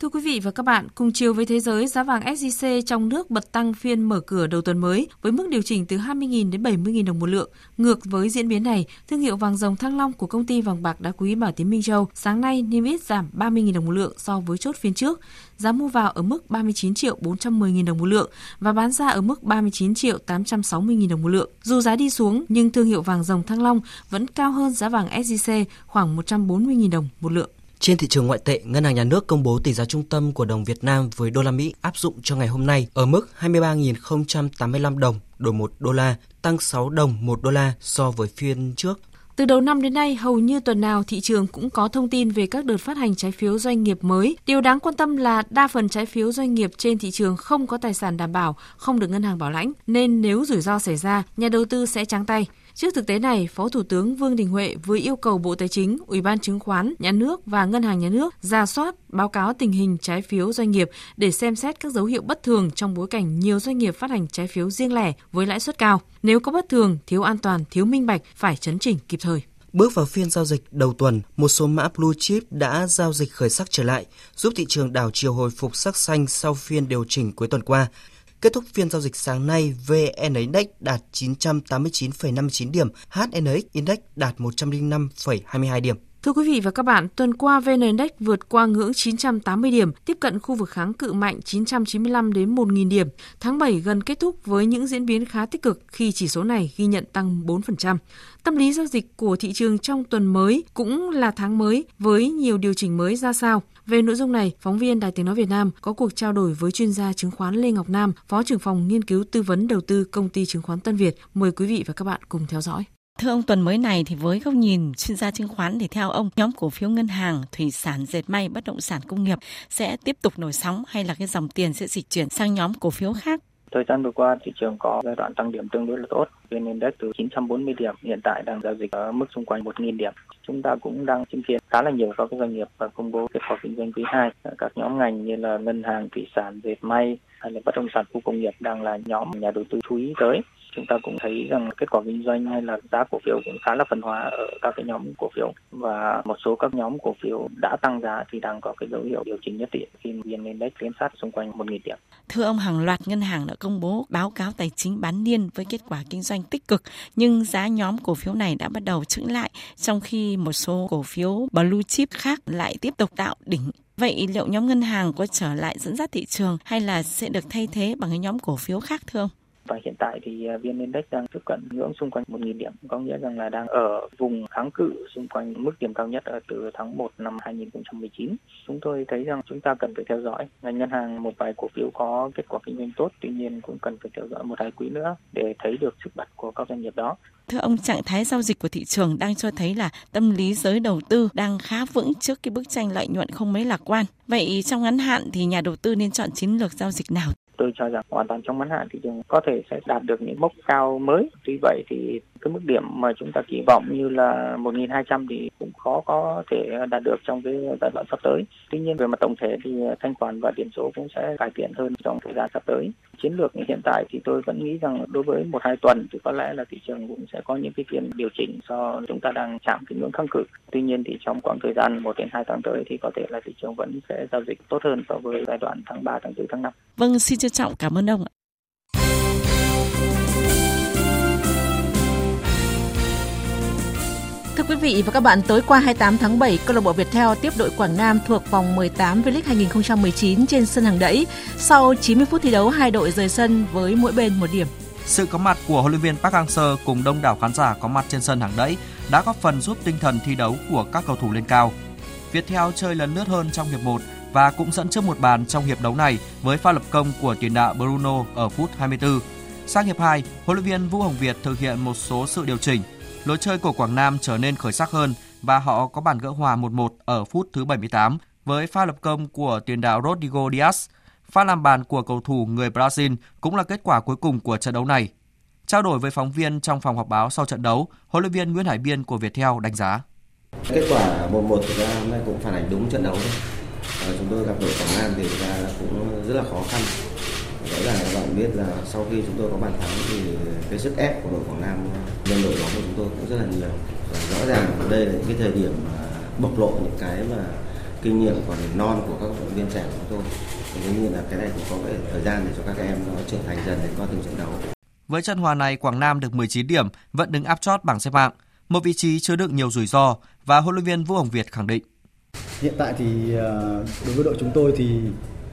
Thưa quý vị và các bạn, cùng chiều với thế giới, giá vàng SJC trong nước bật tăng phiên mở cửa đầu tuần mới với mức điều chỉnh từ 20.000 đến 70.000 đồng một lượng. Ngược với diễn biến này, thương hiệu vàng dòng Thăng Long của công ty vàng bạc đá quý Bảo Tín Minh Châu sáng nay niêm yết giảm 30.000 đồng một lượng so với chốt phiên trước. Giá mua vào ở mức 39 triệu 410.000 đồng một lượng và bán ra ở mức 39 triệu 860.000 đồng một lượng. Dù giá đi xuống nhưng thương hiệu vàng dòng Thăng Long vẫn cao hơn giá vàng SJC khoảng 140.000 đồng một lượng. Trên thị trường ngoại tệ, Ngân hàng Nhà nước công bố tỷ giá trung tâm của đồng Việt Nam với đô la Mỹ áp dụng cho ngày hôm nay ở mức 23.085 đồng đổi 1 đô la, tăng 6 đồng 1 đô la so với phiên trước. Từ đầu năm đến nay, hầu như tuần nào thị trường cũng có thông tin về các đợt phát hành trái phiếu doanh nghiệp mới. Điều đáng quan tâm là đa phần trái phiếu doanh nghiệp trên thị trường không có tài sản đảm bảo, không được ngân hàng bảo lãnh, nên nếu rủi ro xảy ra, nhà đầu tư sẽ trắng tay. Trước thực tế này, Phó Thủ tướng Vương Đình Huệ vừa yêu cầu Bộ Tài chính, Ủy ban Chứng khoán, Nhà nước và Ngân hàng Nhà nước ra soát, báo cáo tình hình trái phiếu doanh nghiệp để xem xét các dấu hiệu bất thường trong bối cảnh nhiều doanh nghiệp phát hành trái phiếu riêng lẻ với lãi suất cao. Nếu có bất thường, thiếu an toàn, thiếu minh bạch phải chấn chỉnh kịp thời. Bước vào phiên giao dịch đầu tuần, một số mã blue chip đã giao dịch khởi sắc trở lại, giúp thị trường đảo chiều hồi phục sắc xanh sau phiên điều chỉnh cuối tuần qua. Kết thúc phiên giao dịch sáng nay, VN Index đạt 989,59 điểm, HNX Index đạt 105,22 điểm. Thưa quý vị và các bạn, tuần qua VN Index vượt qua ngưỡng 980 điểm, tiếp cận khu vực kháng cự mạnh 995 đến 1.000 điểm. Tháng 7 gần kết thúc với những diễn biến khá tích cực khi chỉ số này ghi nhận tăng 4%. Tâm lý giao dịch của thị trường trong tuần mới cũng là tháng mới với nhiều điều chỉnh mới ra sao? Về nội dung này, phóng viên Đài Tiếng Nói Việt Nam có cuộc trao đổi với chuyên gia chứng khoán Lê Ngọc Nam, Phó trưởng phòng nghiên cứu tư vấn đầu tư công ty chứng khoán Tân Việt. Mời quý vị và các bạn cùng theo dõi. Thưa ông, tuần mới này thì với góc nhìn chuyên gia chứng khoán thì theo ông, nhóm cổ phiếu ngân hàng, thủy sản, dệt may, bất động sản công nghiệp sẽ tiếp tục nổi sóng hay là cái dòng tiền sẽ dịch chuyển sang nhóm cổ phiếu khác? Thời gian vừa qua, thị trường có giai đoạn tăng điểm tương đối là tốt. VN Index từ 940 điểm hiện tại đang giao dịch ở mức xung quanh 1.000 điểm. Chúng ta cũng đang chứng kiến khá là nhiều các doanh nghiệp và công bố kết quả kinh doanh quý 2. Các nhóm ngành như là ngân hàng, thủy sản, dệt may hay là bất động sản khu công nghiệp đang là nhóm nhà đầu tư chú ý tới chúng ta cũng thấy rằng kết quả kinh doanh hay là giá cổ phiếu cũng khá là phân hóa ở các cái nhóm cổ phiếu và một số các nhóm cổ phiếu đã tăng giá thì đang có cái dấu hiệu điều chỉnh nhất định khi vn index tiến sát xung quanh 1.000 điểm. Thưa ông, hàng loạt ngân hàng đã công bố báo cáo tài chính bán niên với kết quả kinh doanh tích cực, nhưng giá nhóm cổ phiếu này đã bắt đầu chững lại, trong khi một số cổ phiếu blue chip khác lại tiếp tục tạo đỉnh Vậy liệu nhóm ngân hàng có trở lại dẫn dắt thị trường hay là sẽ được thay thế bằng cái nhóm cổ phiếu khác thưa ông? Và hiện tại thì à, vn index đang tiếp cận ngưỡng xung quanh 1.000 điểm có nghĩa rằng là đang ở vùng kháng cự xung quanh mức điểm cao nhất ở từ tháng 1 năm 2019 chúng tôi thấy rằng chúng ta cần phải theo dõi ngành ngân hàng một vài cổ phiếu có kết quả kinh doanh tốt tuy nhiên cũng cần phải theo dõi một hai quý nữa để thấy được sức bật của các doanh nghiệp đó Thưa ông, trạng thái giao dịch của thị trường đang cho thấy là tâm lý giới đầu tư đang khá vững trước cái bức tranh lợi nhuận không mấy lạc quan. Vậy trong ngắn hạn thì nhà đầu tư nên chọn chiến lược giao dịch nào? Tôi cho rằng hoàn toàn trong ngắn hạn thị trường có thể sẽ đạt được những mốc cao mới. Tuy vậy thì cái mức điểm mà chúng ta kỳ vọng như là 1.200 thì cũng khó có thể đạt được trong cái giai đoạn sắp tới. Tuy nhiên về mặt tổng thể thì thanh khoản và điểm số cũng sẽ cải thiện hơn trong thời gian sắp tới. Chiến lược hiện tại thì tôi vẫn nghĩ rằng đối với một hai tuần thì có lẽ là thị trường cũng sẽ có những cái phiên điều chỉnh do chúng ta đang chạm cái ngưỡng kháng cự. Tuy nhiên thì trong khoảng thời gian 1 đến 2 tháng tới thì có thể là thị trường vẫn sẽ giao dịch tốt hơn so với giai đoạn tháng 3, tháng 4, tháng 5. Vâng, xin trân trọng cảm ơn ông ạ. Thưa quý vị và các bạn, tối qua 28 tháng 7, câu lạc bộ Viettel tiếp đội Quảng Nam thuộc vòng 18 V-League 2019 trên sân hàng đẫy. Sau 90 phút thi đấu, hai đội rời sân với mỗi bên một điểm. Sự có mặt của huấn luyện viên Park Hang-seo cùng đông đảo khán giả có mặt trên sân hàng đẫy đã góp phần giúp tinh thần thi đấu của các cầu thủ lên cao. Viettel chơi lần lướt hơn trong hiệp 1 và cũng dẫn trước một bàn trong hiệp đấu này với pha lập công của tiền đạo Bruno ở phút 24. Sang hiệp 2, huấn luyện viên Vũ Hồng Việt thực hiện một số sự điều chỉnh. Lối chơi của Quảng Nam trở nên khởi sắc hơn và họ có bàn gỡ hòa 1-1 ở phút thứ 78 với pha lập công của tiền đạo Rodrigo Diaz. Pha làm bàn của cầu thủ người Brazil cũng là kết quả cuối cùng của trận đấu này. Trao đổi với phóng viên trong phòng họp báo sau trận đấu, huấn luyện viên Nguyễn Hải Biên của Viettel đánh giá. Kết quả 1-1 thực ra hôm nay cũng phản ánh đúng trận đấu thôi. Chúng tôi gặp đội Quảng Nam thì ra cũng rất là khó khăn. Rõ ràng các bạn biết là sau khi chúng tôi có bàn thắng thì cái sức ép của đội Quảng Nam lên đội bóng của chúng tôi cũng rất là nhiều. Và rõ ràng đây là những cái thời điểm bộc lộ những cái mà kinh nghiệm còn non của các vận động viên trẻ của chúng tôi. Thì đương nhiên là cái này cũng có cái thời gian để cho các em nó trưởng thành dần đến qua từng trận đấu. Với trận hòa này, Quảng Nam được 19 điểm, vẫn đứng áp chót bảng xếp hạng, một vị trí chứa đựng nhiều rủi ro và huấn luyện viên Vũ Hồng Việt khẳng định. Hiện tại thì ờ, đối với đội chúng tôi thì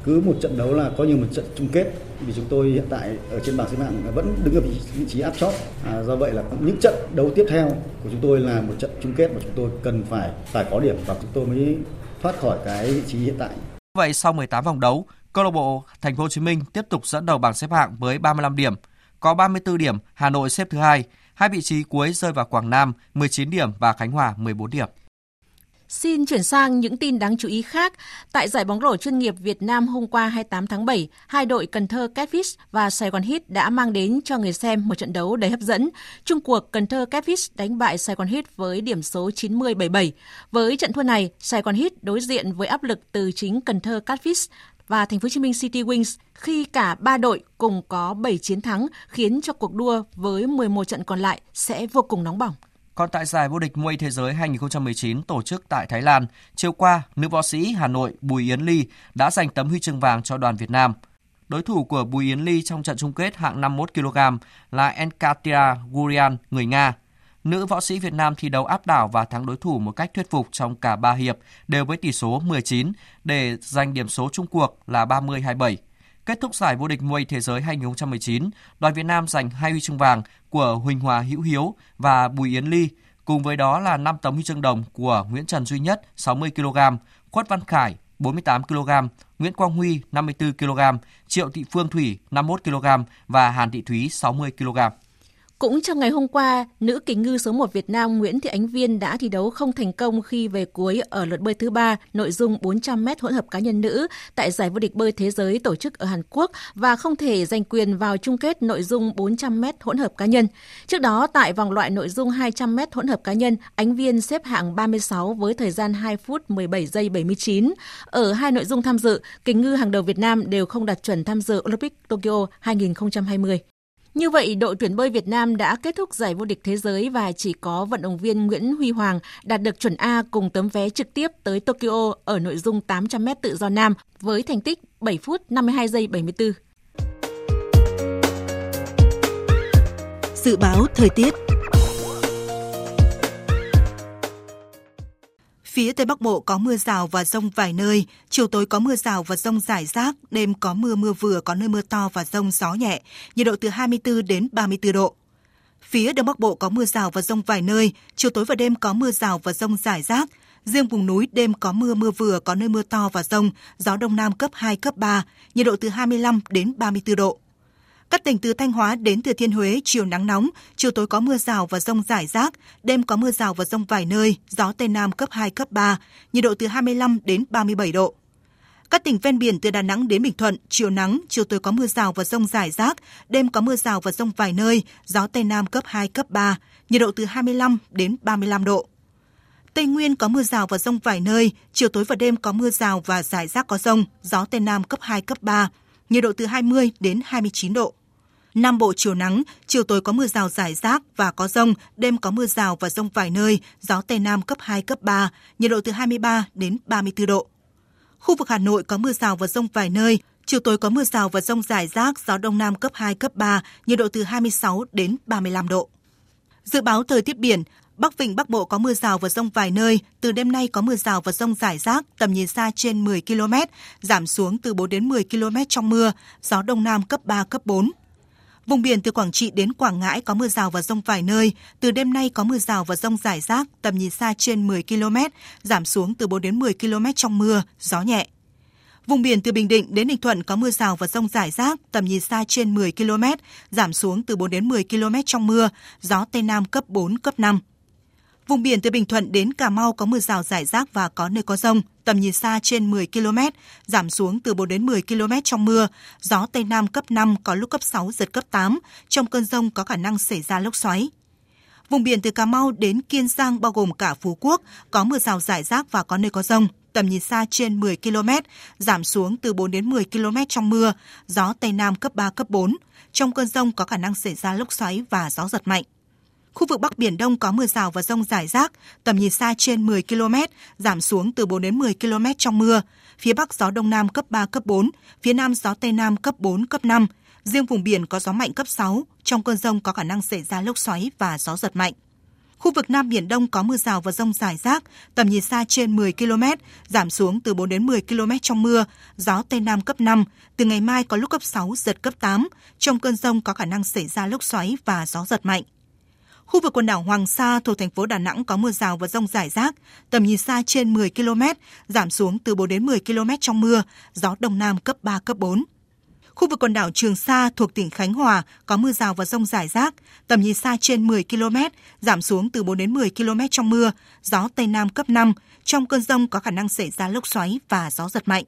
cứ một trận đấu là có như một trận chung kết. Vì chúng tôi hiện tại ở trên bảng xếp hạng vẫn đứng ở vị, vị trí áp chót à, do vậy là những trận đấu tiếp theo của chúng tôi là một trận chung kết mà chúng tôi cần phải phải có điểm và chúng tôi mới thoát khỏi cái vị trí hiện tại. Vậy sau 18 vòng đấu câu lạc bộ Thành phố Hồ Chí Minh tiếp tục dẫn đầu bảng xếp hạng với 35 điểm có 34 điểm Hà Nội xếp thứ hai. Hai vị trí cuối rơi vào Quảng Nam 19 điểm và Khánh Hòa 14 điểm. Xin chuyển sang những tin đáng chú ý khác. Tại giải bóng rổ chuyên nghiệp Việt Nam hôm qua 28 tháng 7, hai đội Cần Thơ Catfish và Sài Gòn Heat đã mang đến cho người xem một trận đấu đầy hấp dẫn. Trung cuộc Cần Thơ Catfish đánh bại Sài Gòn Heat với điểm số 90-77. Với trận thua này, Sài Gòn Heat đối diện với áp lực từ chính Cần Thơ Catfish và Thành phố Hồ Chí Minh City Wings khi cả ba đội cùng có 7 chiến thắng khiến cho cuộc đua với 11 trận còn lại sẽ vô cùng nóng bỏng. Còn tại giải vô địch Muay Thế giới 2019 tổ chức tại Thái Lan, chiều qua, nữ võ sĩ Hà Nội Bùi Yến Ly đã giành tấm huy chương vàng cho đoàn Việt Nam. Đối thủ của Bùi Yến Ly trong trận chung kết hạng 51 kg là Enkatia Gurian, người Nga. Nữ võ sĩ Việt Nam thi đấu áp đảo và thắng đối thủ một cách thuyết phục trong cả ba hiệp đều với tỷ số 19 để giành điểm số chung cuộc là 30-27. Kết thúc giải vô địch Muay Thế giới 2019, đoàn Việt Nam giành hai huy chương vàng của Huỳnh Hòa Hữu Hiếu và Bùi Yến Ly, cùng với đó là 5 tấm huy chương đồng của Nguyễn Trần Duy Nhất 60 kg, Khuất Văn Khải 48 kg, Nguyễn Quang Huy 54 kg, Triệu Thị Phương Thủy 51 kg và Hàn Thị Thúy 60 kg. Cũng trong ngày hôm qua, nữ kính ngư số 1 Việt Nam Nguyễn Thị Ánh Viên đã thi đấu không thành công khi về cuối ở lượt bơi thứ ba, nội dung 400m hỗn hợp cá nhân nữ tại giải vô địch bơi thế giới tổ chức ở Hàn Quốc và không thể giành quyền vào chung kết nội dung 400m hỗn hợp cá nhân. Trước đó, tại vòng loại nội dung 200m hỗn hợp cá nhân, Ánh Viên xếp hạng 36 với thời gian 2 phút 17 giây 79. Ở hai nội dung tham dự, kính ngư hàng đầu Việt Nam đều không đạt chuẩn tham dự Olympic Tokyo 2020. Như vậy, đội tuyển bơi Việt Nam đã kết thúc giải vô địch thế giới và chỉ có vận động viên Nguyễn Huy Hoàng đạt được chuẩn A cùng tấm vé trực tiếp tới Tokyo ở nội dung 800m tự do nam với thành tích 7 phút 52 giây 74. Dự báo thời tiết Phía Tây Bắc Bộ có mưa rào và rông vài nơi, chiều tối có mưa rào và rông rải rác, đêm có mưa mưa vừa, có nơi mưa to và rông gió nhẹ, nhiệt độ từ 24 đến 34 độ. Phía Đông Bắc Bộ có mưa rào và rông vài nơi, chiều tối và đêm có mưa rào và rông rải rác. Riêng vùng núi đêm có mưa mưa vừa, có nơi mưa to và rông, gió Đông Nam cấp 2, cấp 3, nhiệt độ từ 25 đến 34 độ. Các tỉnh từ Thanh Hóa đến Thừa Thiên Huế chiều nắng nóng, chiều tối có mưa rào và rông rải rác, đêm có mưa rào và rông vài nơi, gió Tây Nam cấp 2, cấp 3, nhiệt độ từ 25 đến 37 độ. Các tỉnh ven biển từ Đà Nẵng đến Bình Thuận, chiều nắng, chiều tối có mưa rào và rông rải rác, đêm có mưa rào và rông vài nơi, gió Tây Nam cấp 2, cấp 3, nhiệt độ từ 25 đến 35 độ. Tây Nguyên có mưa rào và rông vài nơi, chiều tối và đêm có mưa rào và rải rác có rông, gió Tây Nam cấp 2, cấp 3, nhiệt độ từ 20 đến 29 độ. Nam Bộ chiều nắng, chiều tối có mưa rào rải rác và có rông, đêm có mưa rào và rông vài nơi, gió Tây Nam cấp 2, cấp 3, nhiệt độ từ 23 đến 34 độ. Khu vực Hà Nội có mưa rào và rông vài nơi, chiều tối có mưa rào và rông rải rác, gió Đông Nam cấp 2, cấp 3, nhiệt độ từ 26 đến 35 độ. Dự báo thời tiết biển, Bắc Vịnh Bắc Bộ có mưa rào và rông vài nơi, từ đêm nay có mưa rào và rông rải rác, tầm nhìn xa trên 10 km, giảm xuống từ 4 đến 10 km trong mưa, gió Đông Nam cấp 3, cấp 4. Vùng biển từ Quảng Trị đến Quảng Ngãi có mưa rào và rông vài nơi. Từ đêm nay có mưa rào và rông rải rác, tầm nhìn xa trên 10 km, giảm xuống từ 4 đến 10 km trong mưa, gió nhẹ. Vùng biển từ Bình Định đến Ninh Thuận có mưa rào và rông rải rác, tầm nhìn xa trên 10 km, giảm xuống từ 4 đến 10 km trong mưa, gió Tây Nam cấp 4, cấp 5. Vùng biển từ Bình Thuận đến Cà Mau có mưa rào rải rác và có nơi có rông, tầm nhìn xa trên 10 km, giảm xuống từ 4 đến 10 km trong mưa, gió Tây Nam cấp 5 có lúc cấp 6, giật cấp 8, trong cơn rông có khả năng xảy ra lốc xoáy. Vùng biển từ Cà Mau đến Kiên Giang bao gồm cả Phú Quốc có mưa rào rải rác và có nơi có rông, tầm nhìn xa trên 10 km, giảm xuống từ 4 đến 10 km trong mưa, gió Tây Nam cấp 3, cấp 4. Trong cơn rông có khả năng xảy ra lốc xoáy và gió giật mạnh. Khu vực Bắc Biển Đông có mưa rào và rông rải rác, tầm nhìn xa trên 10 km, giảm xuống từ 4 đến 10 km trong mưa. Phía Bắc gió Đông Nam cấp 3, cấp 4, phía Nam gió Tây Nam cấp 4, cấp 5. Riêng vùng biển có gió mạnh cấp 6, trong cơn rông có khả năng xảy ra lốc xoáy và gió giật mạnh. Khu vực Nam Biển Đông có mưa rào và rông rải rác, tầm nhìn xa trên 10 km, giảm xuống từ 4 đến 10 km trong mưa, gió Tây Nam cấp 5, từ ngày mai có lúc cấp 6, giật cấp 8. Trong cơn rông có khả năng xảy ra lốc xoáy và gió giật mạnh. Khu vực quần đảo Hoàng Sa thuộc thành phố Đà Nẵng có mưa rào và rông rải rác, tầm nhìn xa trên 10 km, giảm xuống từ 4 đến 10 km trong mưa, gió đông nam cấp 3, cấp 4. Khu vực quần đảo Trường Sa thuộc tỉnh Khánh Hòa có mưa rào và rông rải rác, tầm nhìn xa trên 10 km, giảm xuống từ 4 đến 10 km trong mưa, gió Tây Nam cấp 5. Trong cơn rông có khả năng xảy ra lốc xoáy và gió giật mạnh.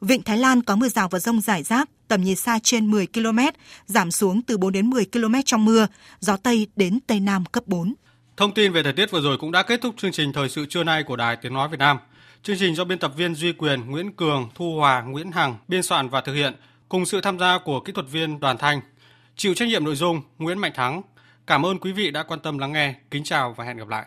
Vịnh Thái Lan có mưa rào và rông rải rác, tầm nhìn xa trên 10 km, giảm xuống từ 4 đến 10 km trong mưa, gió Tây đến Tây Nam cấp 4. Thông tin về thời tiết vừa rồi cũng đã kết thúc chương trình thời sự trưa nay của Đài Tiếng Nói Việt Nam. Chương trình do biên tập viên Duy Quyền, Nguyễn Cường, Thu Hòa, Nguyễn Hằng biên soạn và thực hiện cùng sự tham gia của kỹ thuật viên Đoàn Thanh. Chịu trách nhiệm nội dung Nguyễn Mạnh Thắng. Cảm ơn quý vị đã quan tâm lắng nghe. Kính chào và hẹn gặp lại.